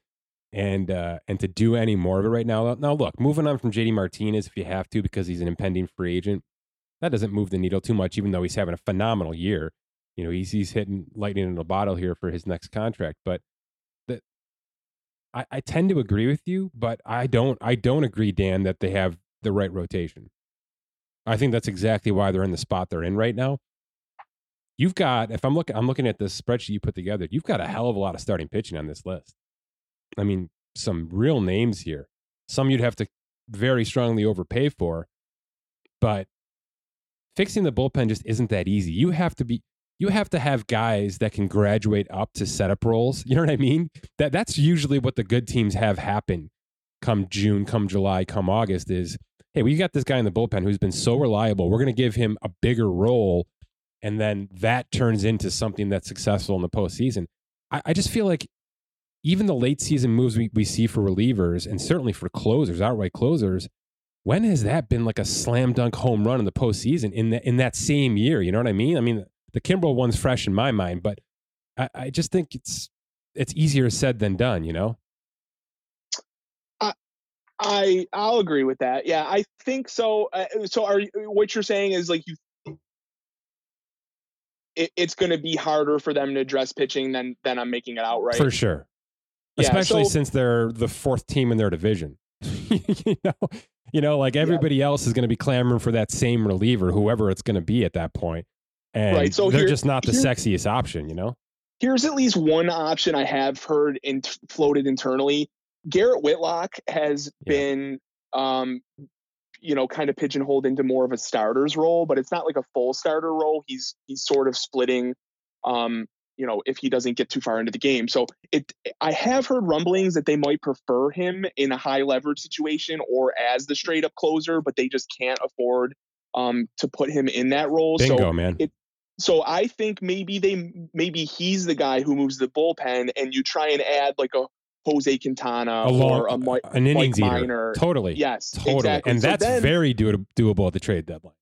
and uh, and to do any more of it right now. Now, look, moving on from JD Martinez if you have to because he's an impending free agent, that doesn't move the needle too much. Even though he's having a phenomenal year, you know he's he's hitting lightning in a bottle here for his next contract. But I, I tend to agree with you, but I don't I don't agree, Dan, that they have the right rotation. I think that's exactly why they're in the spot they're in right now. You've got, if I'm looking, I'm looking at this spreadsheet you put together. You've got a hell of a lot of starting pitching on this list. I mean, some real names here. Some you'd have to very strongly overpay for, but fixing the bullpen just isn't that easy. You have to be you have to have guys that can graduate up to setup roles. You know what I mean? That that's usually what the good teams have happen come June, come July, come August is, hey, we got this guy in the bullpen who's been so reliable. We're going to give him a bigger role. And then that turns into something that's successful in the postseason. I, I just feel like even the late season moves we, we see for relievers and certainly for closers, outright closers, when has that been like a slam dunk home run in the postseason in, the, in that same year? You know what I mean? I mean, the Kimbrel one's fresh in my mind, but I, I just think it's it's easier said than done. You know. I I I'll agree with that. Yeah, I think so. Uh, so are you, what you're saying is like you it's going to be harder for them to address pitching than than I'm making it out right. For sure. Yeah, Especially so, since they're the fourth team in their division. (laughs) you know, you know, like everybody yeah. else is going to be clamoring for that same reliever, whoever it's going to be at that point and right. so they're here, just not the here, sexiest option, you know. Here's at least one option I have heard and floated internally. Garrett Whitlock has yeah. been, um, you know, kind of pigeonholed into more of a starter's role, but it's not like a full starter role. He's he's sort of splitting, um, you know, if he doesn't get too far into the game. So it, I have heard rumblings that they might prefer him in a high leverage situation or as the straight up closer, but they just can't afford um, to put him in that role. Bingo, so man. It, so I think maybe they maybe he's the guy who moves the bullpen, and you try and add like a Jose Quintana a long, or a Mike, an innings Mike Minor. Totally. Yes. Totally. Exactly. And so that's then, very do- doable at the trade deadline.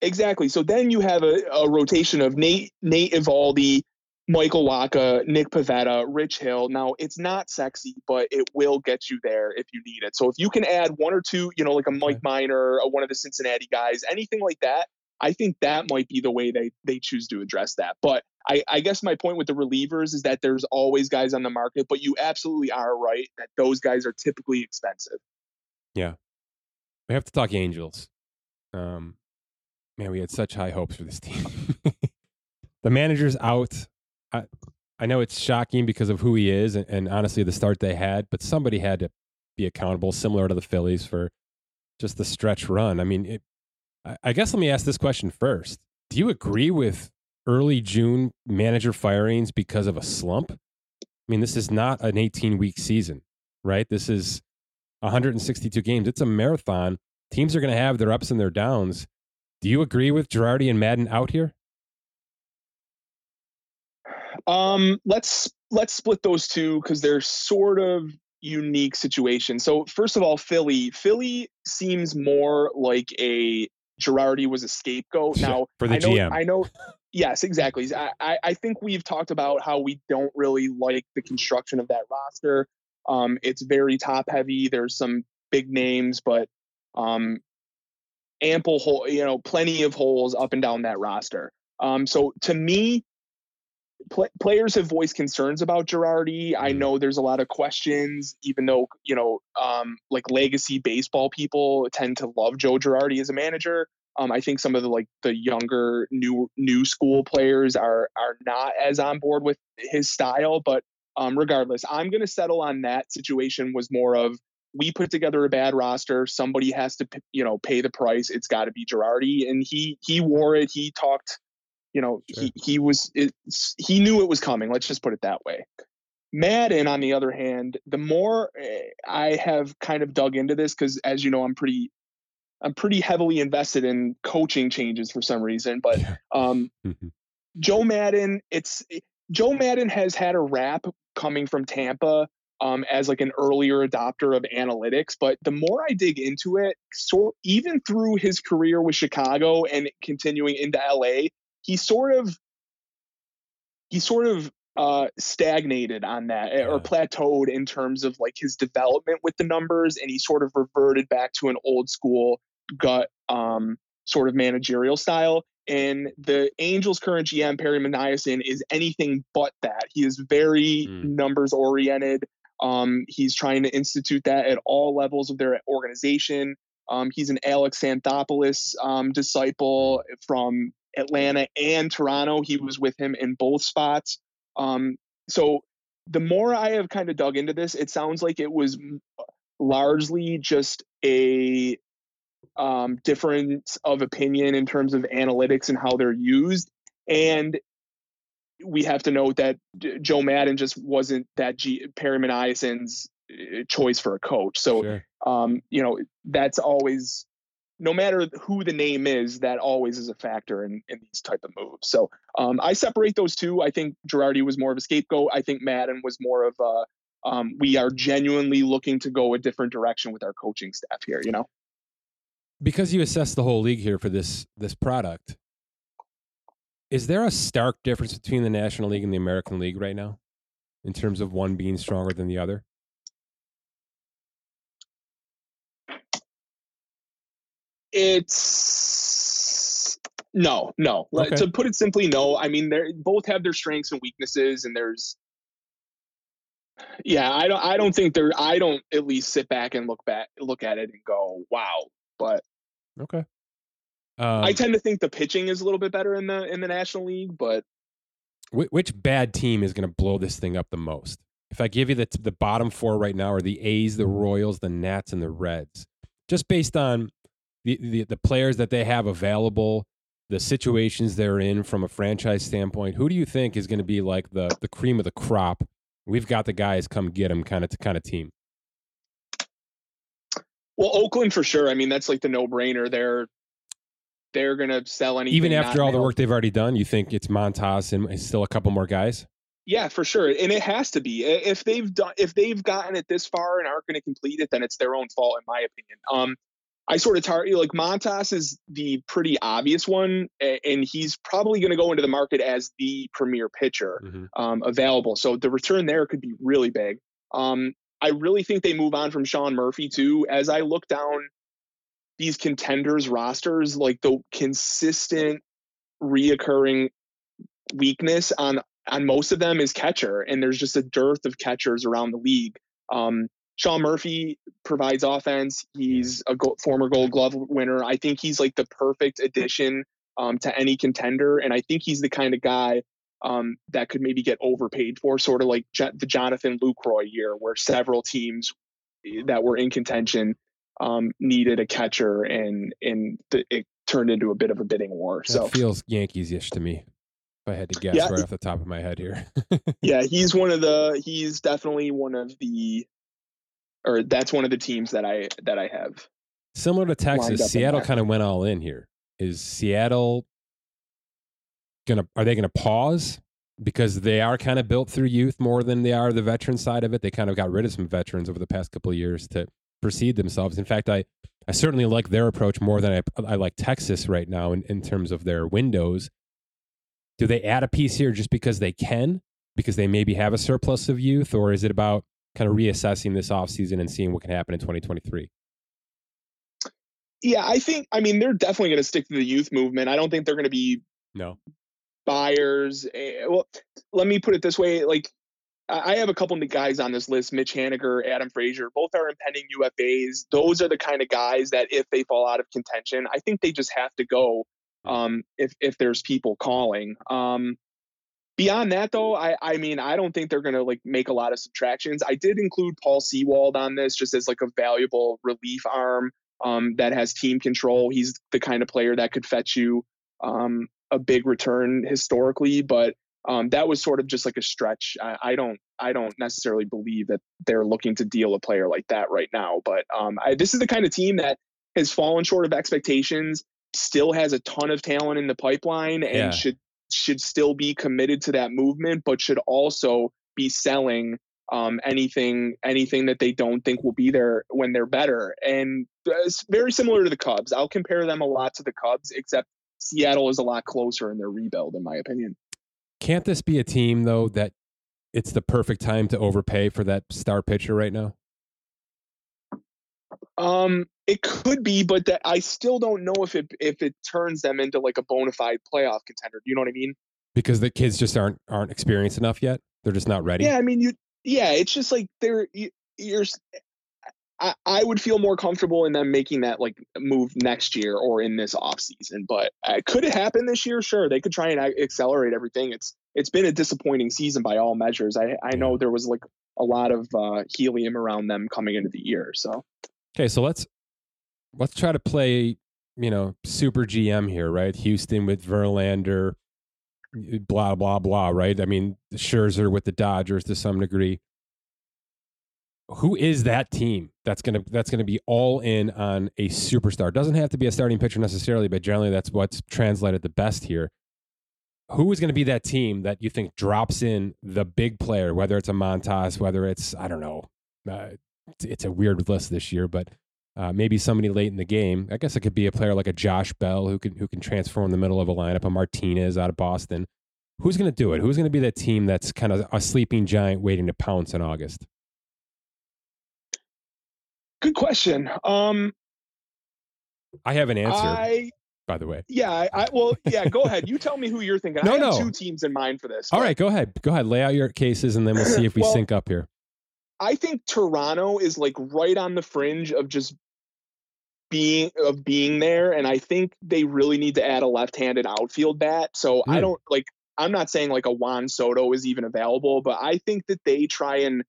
Exactly. So then you have a, a rotation of Nate Nate Eovaldi, Michael Wacha, Nick Pivetta, Rich Hill. Now it's not sexy, but it will get you there if you need it. So if you can add one or two, you know, like a Mike Minor, one of the Cincinnati guys, anything like that, I think that might be the way they they choose to address that. But I, I guess my point with the relievers is that there's always guys on the market, but you absolutely are right that those guys are typically expensive. Yeah, we have to talk Angels. Um, man, we had such high hopes for this team. (laughs) the manager's out. I, I know it's shocking because of who he is and, and, honestly the start they had, but somebody had to be accountable, similar to the Phillies, for just the stretch run. I mean, it, I guess let me ask this question first. Do you agree with early June manager firings because of a slump? I mean, this is not an 18 week season, right? This is 162 games. It's a marathon. Teams are going to have their ups and their downs. Do you agree with Girardi and Maddon out here? Um, let's let's split those two because they're sort of unique situations. So first of all, Philly, Philly seems more like a Girardi was a scapegoat. Now for the I know, GM, I know. Yes, exactly. I, I think we've talked about how we don't really like the construction of that roster. Um, it's very top heavy. There's some big names, but um, ample hole, you know, plenty of holes up and down that roster. Um, so to me, pl- players have voiced concerns about Girardi. I mm-hmm. know there's a lot of questions, even though you know, um, like legacy baseball people tend to love Joe Girardi as a manager. Um, I think some of the like the younger new new school players are are not as on board with his style, but um, regardless, I'm going to settle on that situation was more of we put together a bad roster. Somebody has to, you know, pay the price. It's got to be Girardi, and he he wore it. He talked, you know, sure. he he was he knew it was coming. Let's just put it that way. Maddon, on the other hand, the more eh, I have kind of dug into this because, as you know, I'm pretty I'm pretty heavily invested in coaching changes for some reason. But um, mm-hmm. Joe Maddon, it's Joe Maddon has had a rap coming from Tampa um, as like an earlier adopter of analytics. But the more I dig into it, so even through his career with Chicago and continuing into LA, he sort of he sort of uh, stagnated on that eh, yeah. or plateaued in terms of like his development with the numbers, and he sort of reverted back to an old school gut um, sort of managerial style. And the Angels' current GM Perry Minasian is anything but that. He is very mm. numbers oriented. Um, he's trying to institute that at all levels of their organization. Um, he's an Alex Anthopoulos um, disciple from Atlanta and Toronto. He was with him in both spots. Um, so the more I have kind of dug into this, it sounds like it was largely just a um, difference of opinion in terms of analytics and how they're used. And we have to note that Joe Maddon just wasn't that G- Perry Minasian's uh, choice for a coach. So, sure. um, you know, that's always, no matter who the name is, that always is a factor in, in these type of moves. So um, I separate those two. I think Girardi was more of a scapegoat. I think Maddon was more of a, um, we are genuinely looking to go a different direction with our coaching staff here, you know? Because you assess the whole league here for this this product, is there a stark difference between the National League and the American League right now in terms of one being stronger than the other? It's no, no. Okay. To put it simply, no. I mean, they both have their strengths and weaknesses, and there's yeah, I don't I don't think they're I don't at least sit back and look back look at it and go, wow. But okay. Um, I tend to think the pitching is a little bit better in the in the National League, but which bad team is going to blow this thing up the most? If I give you the the bottom four right now are the A's, the Royals, the Nats, and the Reds, just based on the, the, the players that they have available, the situations they're in from a franchise standpoint, who do you think is going to be like the the cream of the crop? We've got the guys, come get them, kind of kind of team. Well, Oakland for sure. I mean, that's like the no brainer. They're they're going to sell anything. Even after all the work they've already done, you think it's Montas and still a couple more guys? Yeah, for sure, and it has to be. If they've done, if they've gotten it this far and aren't going to complete it, then it's their own fault, in my opinion. Um, I sort of target like Montas is the pretty obvious one, and he's probably going to go into the market as the premier pitcher mm-hmm. um, available. So the return there could be really big. Um, I really think they move on from Sean Murphy too. As I look down these contenders rosters, like the consistent reoccurring weakness on on most of them is catcher, and there's just a dearth of catchers around the league. Um, Sean Murphy provides offense. He's a go- former Gold Glove winner. I think he's like the perfect addition um, to any contender, and I think he's the kind of guy um, that could maybe get overpaid for, sort of like the Jonathan Lucroy year, where several teams eh, that were in contention um, needed a catcher, and and the, it turned into a bit of a bidding war. That so feels Yankees-ish to me. If I had to guess yeah, right off the top of my head here. (laughs) yeah, he's one of the. He's definitely one of the or that's one of the teams that I that I have. Similar to Texas, Seattle kind of went all in here. Is Seattle gonna are they gonna pause because they are kind of built through youth more than they are the veteran side of it? They kind of got rid of some veterans over the past couple of years to precede themselves. In fact, I I certainly like their approach more than I I like Texas right now in, in terms of their windows. Do they add a piece here just because they can? Because they maybe have a surplus of youth, or is it about kind of reassessing this offseason and seeing what can happen in 2023? Yeah, I think I mean they're definitely going to stick to the youth movement. I don't think they're going to be no buyers. Eh, well, let me put it this way: like I have a couple of guys on this list: Mitch Haniger, Adam Frazier. Both are impending UFAs. Those are the kind of guys that, if they fall out of contention, I think they just have to go. Um, if if there's people calling. Um, beyond that, though, I I mean I don't think they're going to like make a lot of subtractions. I did include Paul Sewald on this just as like a valuable relief arm um, that has team control. He's the kind of player that could fetch you um, a big return historically, but um, that was sort of just like a stretch. I, I, don't I don't necessarily believe that they're looking to deal a player like that right now. But um, I, this is the kind of team that has fallen short of expectations, still has a ton of talent in the pipeline, and yeah. should should still be committed to that movement, but should also be selling um, anything anything that they don't think will be there when they're better. And it's very similar to the Cubs. I'll compare them a lot to the Cubs, except Seattle is a lot closer in their rebuild, in my opinion. Can't this be a team though that it's the perfect time to overpay for that star pitcher right now? Um, it could be, but that I still don't know if it if it turns them into like a bona fide playoff contender. Do you know what I mean? Because the kids just aren't aren't experienced enough yet. They're just not ready. Yeah, I mean, you. Yeah, it's just like they're you, you're I, I would feel more comfortable in them making that like move next year or in this off season. But uh, could it happen this year? Sure, they could try and accelerate everything. It's it's been a disappointing season by all measures. I I know there was like a lot of uh, helium around them coming into the year. So okay, so let's let's try to play you know super GM here, right? Houston with Verlander, blah blah blah, right? I mean Scherzer with the Dodgers to some degree who is that team that's gonna that's gonna be all in on a superstar? Doesn't have to be a starting pitcher necessarily, but generally that's what's translated the best here. Who is going to be that team that you think drops in the big player, whether it's a Montas, whether it's I don't know, uh, it's, it's, a weird list this year, but uh, maybe somebody late in the game. I guess it could be a player like a Josh Bell who can who can transform the middle of a lineup, a Martinez out of Boston. Who's going to do it? Who's going to be that team that's kind of a sleeping giant waiting to pounce in August? Good question. Um, I have an answer. I, by the way. Yeah, I, I, well, yeah. Go ahead. You tell me who you're thinking. (laughs) No, I have no. two teams in mind for this. All right, go ahead. Go ahead. Lay out your cases, and then we'll see if we (laughs) well, sync up here. I think Toronto is like right on the fringe of just being of being there, and I think they really need to add a left-handed outfield bat. So mm. I don't like. I'm not saying like a Juan Soto is even available, but I think that they try and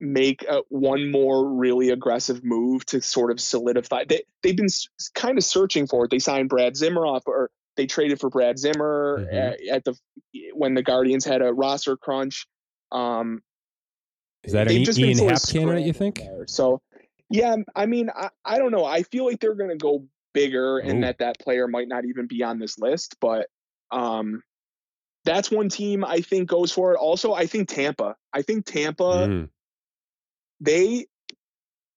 make a, one more really aggressive move to sort of solidify. They they've been s- kind of searching for it. They signed Brad Zimmer off, or they traded for Brad Zimmer mm-hmm. at, at, the when the Guardians had a roster crunch. Um, Is that an Ian Happ candidate? You think? There. So, yeah, I mean, I, I don't know. I feel like they're going to go bigger, Ooh. and that that player might not even be on this list, but. Um, that's one team I think goes for it. Also, I think Tampa. I think Tampa mm they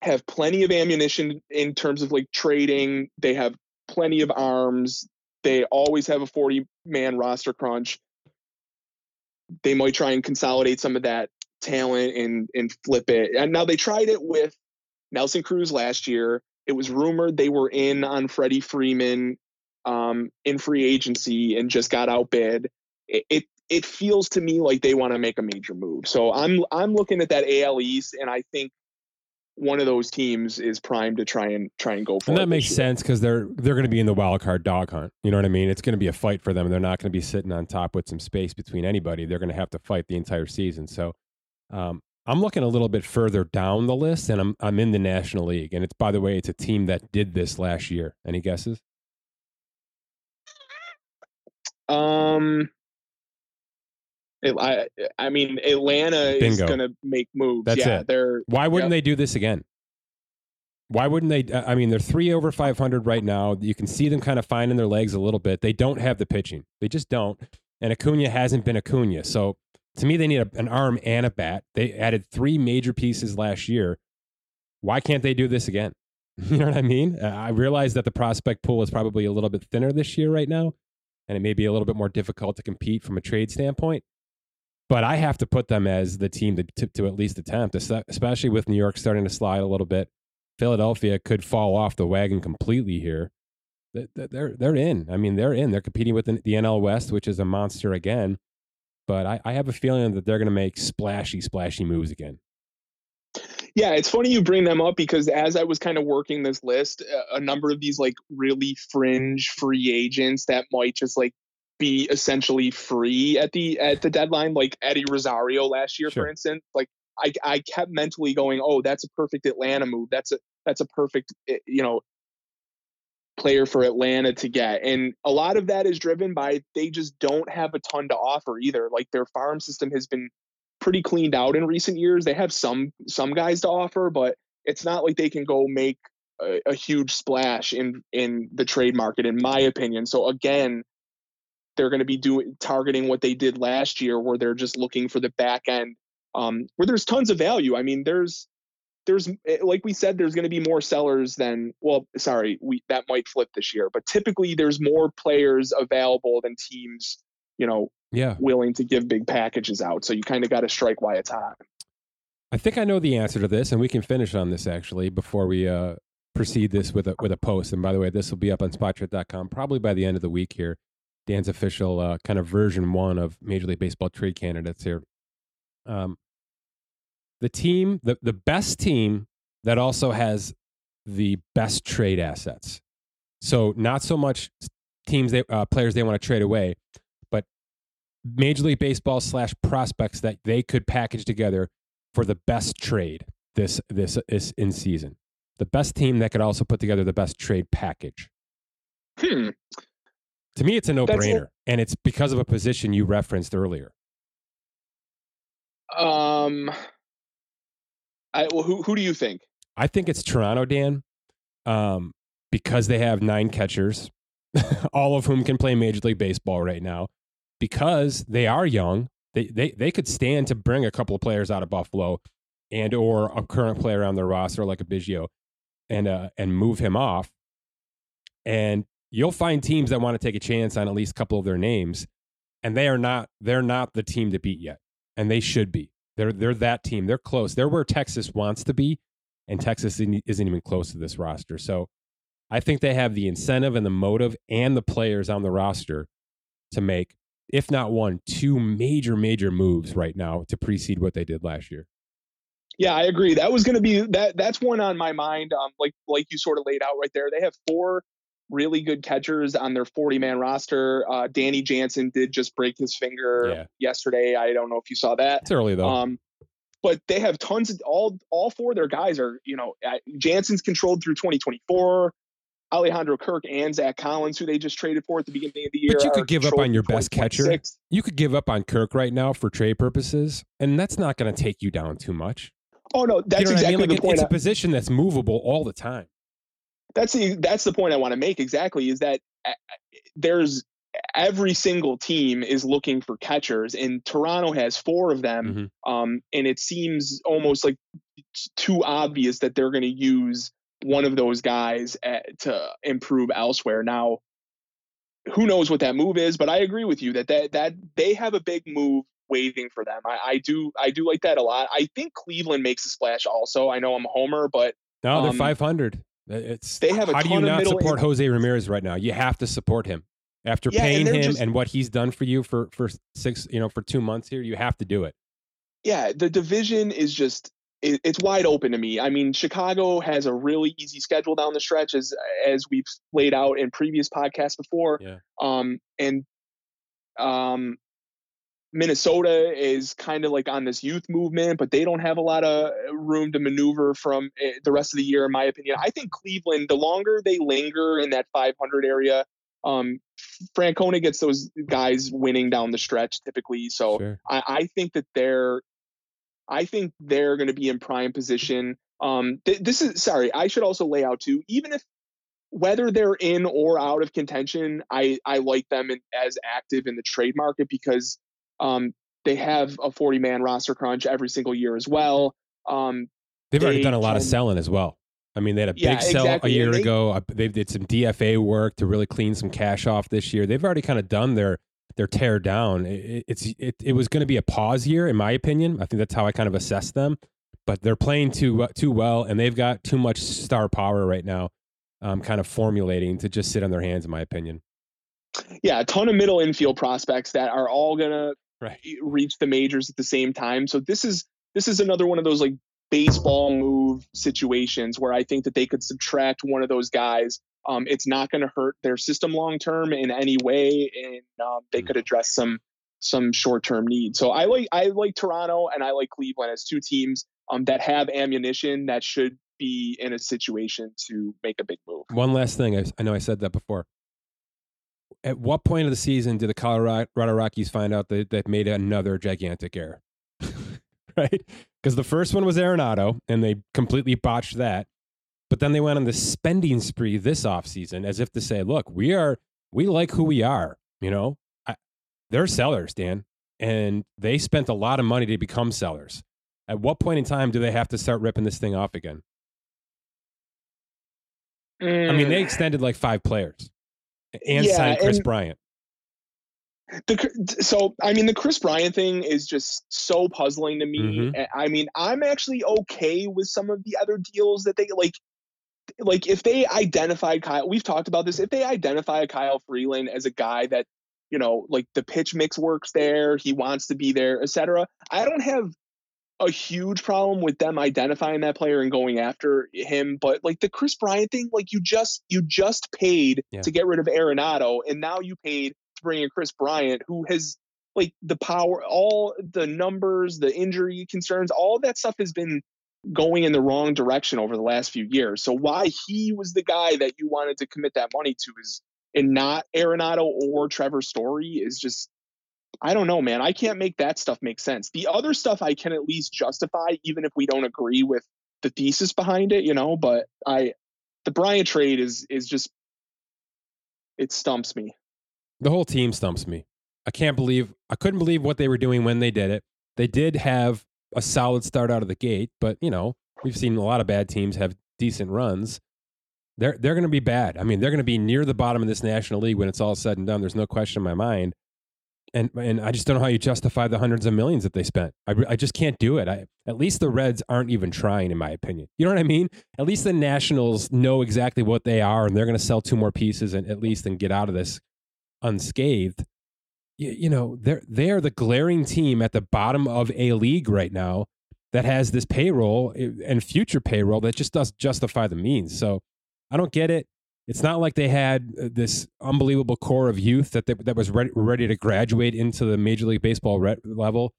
have plenty of ammunition in terms of like trading. They have plenty of arms. They always have a 40 man roster crunch. They might try and consolidate some of that talent and and flip it. And now they tried it with Nelson Cruz last year. It was rumored they were in on Freddie Freeman um, in free agency and just got outbid. It, it it feels to me like they want to make a major move. So I'm I'm looking at that AL East, and I think one of those teams is primed to try and try and go for. And that makes sense because they're they're going to be in the wild card dog hunt. You know what I mean? It's going to be a fight for them. They're not going to be sitting on top with some space between anybody. They're going to have to fight the entire season. So um, I'm looking a little bit further down the list, and I'm I'm in the National League, and it's by the way, it's a team that did this last year. Any guesses? Um, I, I mean, Atlanta Bingo. is going to make moves. That's yeah, it. They're why wouldn't yep. they do this again? Why wouldn't they? I mean, they're three over 500 right now. You can see them kind of finding their legs a little bit. They don't have the pitching. They just don't. And Acuna hasn't been Acuna. So to me, they need a, an arm and a bat. They added three major pieces last year. Why can't they do this again? (laughs) You know what I mean? Uh, I realize that the prospect pool is probably a little bit thinner this year right now, and it may be a little bit more difficult to compete from a trade standpoint. But I have to put them as the team to, to, to at least attempt, especially with New York starting to slide a little bit. Philadelphia could fall off the wagon completely here. They're they're in. I mean, they're in. They're competing with the NL West, which is a monster again. But I, I have a feeling that they're going to make splashy, splashy moves again. Yeah, it's funny you bring them up because as I was kind of working this list, a number of these like really fringe free agents that might just like be essentially free at the at the deadline, like Eddie Rosario last year, sure. for instance. Like I I kept mentally going, oh, that's a perfect Atlanta move. That's a that's a perfect eh, you know player for Atlanta to get. And a lot of that is driven by they just don't have a ton to offer either. Like their farm system has been pretty cleaned out in recent years. They have some some guys to offer, but it's not like they can go make a, a huge splash in in the trade market in my opinion. So again, they're going to be doing targeting what they did last year where they're just looking for the back end um, where there's tons of value. I mean, there's there's eh, like we said there's going to be more sellers than well sorry we that might flip this year but typically there's more players available than teams you know yeah. willing to give big packages out so you kind of got to strike while it's hot. I think i know the answer to this and we can finish on this actually before we uh proceed this with a with a post and by the way this will be up on spotrac.com probably by the end of the week here dan's official uh, kind of version one of major league baseball trade candidates here. Um the team, the, the best team that also has the best trade assets. So not so much teams they uh, players they want to trade away, but Major League Baseball slash prospects that they could package together for the best trade this this is in season. The best team that could also put together the best trade package. Hmm. To me, it's a no brainer, and it's because of a position you referenced earlier. Um, I, well, who who do you think? I think it's Toronto, Dan, um, because they have nine catchers, (laughs) all of whom can play Major League Baseball right now. Because they are young, they they they could stand to bring a couple of players out of Buffalo, and or a current player on their roster like a Biggio, and uh, and move him off. And you'll find teams that want to take a chance on at least a couple of their names, and they are not they're not the team to beat yet, and they should be. They're they're that team. They're close. They're where Texas wants to be, and Texas isn't even close to this roster. So I think they have the incentive and the motive and the players on the roster to make, if not one, two major major moves right now to precede what they did last year. Yeah, I agree. That was going to be that. That's one on my mind. Um, like like you sort of laid out right there. They have four really good catchers on their 40 man roster. Uh, Danny Jansen did just break his finger yeah. yesterday. I don't know if you saw that. It's early though. Um, but they have tons of all all four of their guys are you know Jansen's controlled through 2024. Alejandro Kirk and Zack Collins, who they just traded for at the beginning of the year. But you could give up on your best catcher. You could give up on Kirk right now for trade purposes, and that's not going to take you down too much. Oh no, that's you know exactly I mean? like the point. It's a position that's movable all the time that's the that's the point I want to make exactly is that uh, there's every single team is looking for catchers and Toronto has four of them mm-hmm. um, and it seems almost like too obvious that they're going to use one of those guys at, to improve elsewhere. Now who knows what that move is but I agree with you that that, that they have a big move waiting for them. I, I do I do like that a lot. I think Cleveland makes a splash also. I know I'm a homer but no they're um, 500 it's they have. how do you not support Jose Ramirez right now? You have to support him after yeah, paying and him just, and what he's done for you for for six, you know, for two months here. You have to do it. Yeah, the division is just it, it's wide open to me. I mean, Chicago has a really easy schedule down the stretch, as as we've laid out in previous podcasts before. Yeah. Um, and um, Minnesota is kind of like on this youth movement, but they don't have a lot of room to maneuver from eh, the rest of the year, in my opinion. I think Cleveland, the longer they linger in that 500 area, Um, Francona gets those guys winning down the stretch typically. So Sure. I, I think that they're, I think they're going to be in prime position. Um, th- this is sorry. I should also lay out too. Even if whether they're in or out of contention, I I like them in, as active in the trade market because um, they have a 40 man roster crunch every single year as well. Um, They've already they done a lot of selling as well. I mean, they had a big Yeah, sell exactly, a year they- ago. They did some DFA work to really clean some cash off this year. They've already kind of done their their tear down. It, it's it, it was going to be a pause year, in my opinion. I think that's how I kind of assess them. But they're playing too too well, and they've got too much star power right now, um, kind of formulating to just sit on their hands, in my opinion. yeah, a ton of middle infield prospects that are all gonna Right. reach the majors at the same time. So this is this is another one of those like baseball move situations where I think that they could subtract one of those guys. Um, it's not going to hurt their system long term in any way, and um, they Mm. could address some some short term needs. So I like I like Toronto and I like Cleveland as two teams um, that have ammunition that should be in a situation to make a big move. One last thing. I, I know I said that before. At what point of the season did the Colorado Rockies find out that they've made another gigantic error? (laughs) right? Because the first one was Arenado, and they completely botched that. But then they went on the spending spree this offseason as if to say, look, we are, we like who we are. You know, I, they're sellers, Dan, and they spent a lot of money to become sellers. At what point in time do they have to start ripping this thing off again? I mean, they mm. extended like five players and Yeah, signed Kris and- Bryant. the so I mean the Kris Bryant thing is just so puzzling to me. Mhm. A- I mean, I'm actually okay with some of the other deals that they like. Like if they identified Kyle, we've talked about this. If they identify Kyle Freeland as a guy that you know, like the pitch mix works there, he wants to be there, etc. I don't have a huge problem with them identifying that player and going after him. But like the Kris Bryant thing, like you just you just paid Yeah. to get rid of Arenado, and now you paid to bring in Kris Bryant, who has like the power, all the numbers, the injury concerns, all that stuff has been going in the wrong direction over the last few years. So why he was the guy that you wanted to commit that money to is and not Arenado or Trevor Story is just I don't know, man. I can't make that stuff make sense. The other stuff I can at least justify, even if we don't agree with the thesis behind it, you know. But I, the Bryant trade is is just it stumps me. The whole team stumps me. I can't believe, I couldn't believe what they were doing when they did it. They did have a solid start out of the gate, but, you know, we've seen a lot of bad teams have decent runs. They're, they're going to be bad. I mean, they're going to be near the bottom of this National League when it's all said and done. There's no question in my mind. And, and I just don't know how you justify the hundreds of millions that they spent. I, I just can't do it. I, at least the Reds aren't even trying, in my opinion. You know what I mean? At least the Nationals know exactly what they are, and they're going to sell two more pieces and at least and get out of this unscathed. You, you know, they're they are the glaring team at the bottom of a league right now that has this payroll eh, and future payroll that just doesn't justify the means. So I don't get it. It's not like they had uh, this unbelievable core of youth that they, that was ready, ready to graduate into the Major League Baseball re- level.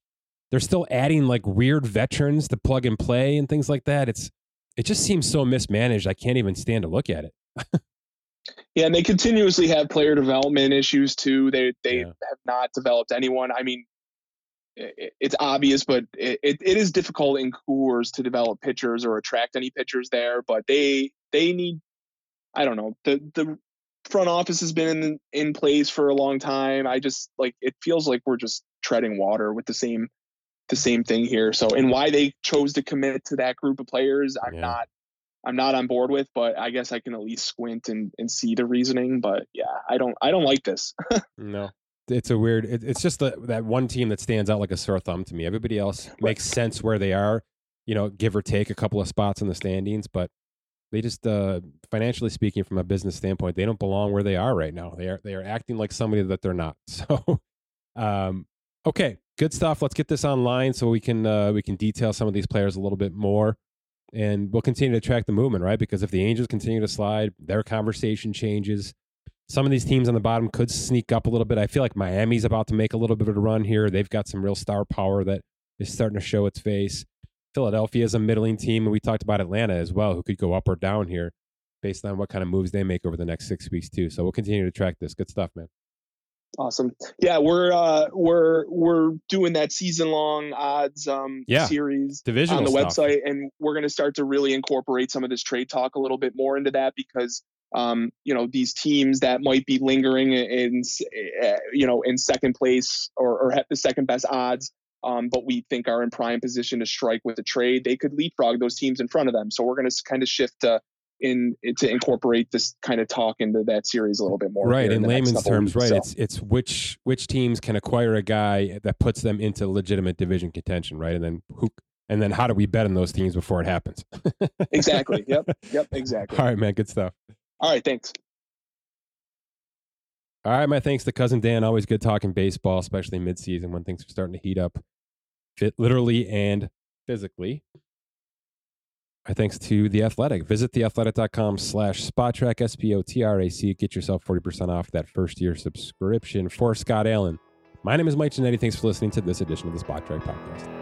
They're still adding like weird veterans to plug and play and things like that. It's it just seems so mismanaged. I can't even stand to look at it. Yeah, and they continuously have player development issues too. They they Yeah. have not developed anyone. I mean, it, it's obvious, but it, it, it is difficult in Coors to develop pitchers or attract any pitchers there. But they they need, I don't know, the the front office has been in in place for a long time. I just like it feels like we're just treading water with the same the same thing here. So and why they chose to commit to that group of players, I'm Yeah. not I'm not on board with, but I guess I can at least squint and, and see the reasoning. But yeah, I don't I don't like this. (laughs) No, it's a weird. It, it's just the, that one team that stands out like a sore thumb to me. Everybody else makes sense where they are, you know, give or take a couple of spots in the standings, but they just, uh, financially speaking, from a business standpoint, they don't belong where they are right now. They are they are acting like somebody that they're not. (laughs) So, um, okay, good stuff. Let's get this online so we can uh, we can detail some of these players a little bit more. And we'll continue to track the movement, right? Because if the Angels continue to slide, their conversation changes some of these teams on the bottom could sneak up a little bit. I feel like Miami's about to make a little bit of a run here. They've got some real star power that is starting to show its face. Philadelphia is a middling team, and we talked about Atlanta as well, who could go up or down here. based on what kind of moves they make over the next six weeks too. So we'll continue to track this. Good stuff, man. Awesome. Yeah, we're uh we're we're doing that season long odds um yeah. series Divisional on the stuff. website and we're going to start to really incorporate some of this trade talk a little bit more into that because um you know these teams that might be lingering in, in you know in second place or, or have the second best odds um, but we think are in prime position to strike with the trade they could leapfrog those teams in front of them so we're going to kind of shift to in to incorporate this kind of talk into that series a little bit more. Right, in, in layman's terms, weeks, right? So. It's it's which which teams can acquire a guy that puts them into legitimate division contention, right? And then who and then how do we bet on those teams before it happens? (laughs) exactly. Yep. Yep. Exactly. All right, man. Good stuff. All right. Thanks. All right, my thanks to cousin Dan. Always good talking baseball, especially midseason when things are starting to heat up, fit literally and physically. Our thanks to The Athletic. Visit theathletic.com slash spotrac, S-P-O-T-R-A-C. Get yourself 40% off that first year subscription for Scott Allen. My name is Mike Ginnitti. Thanks for listening to this edition of the Spotrac Podcast.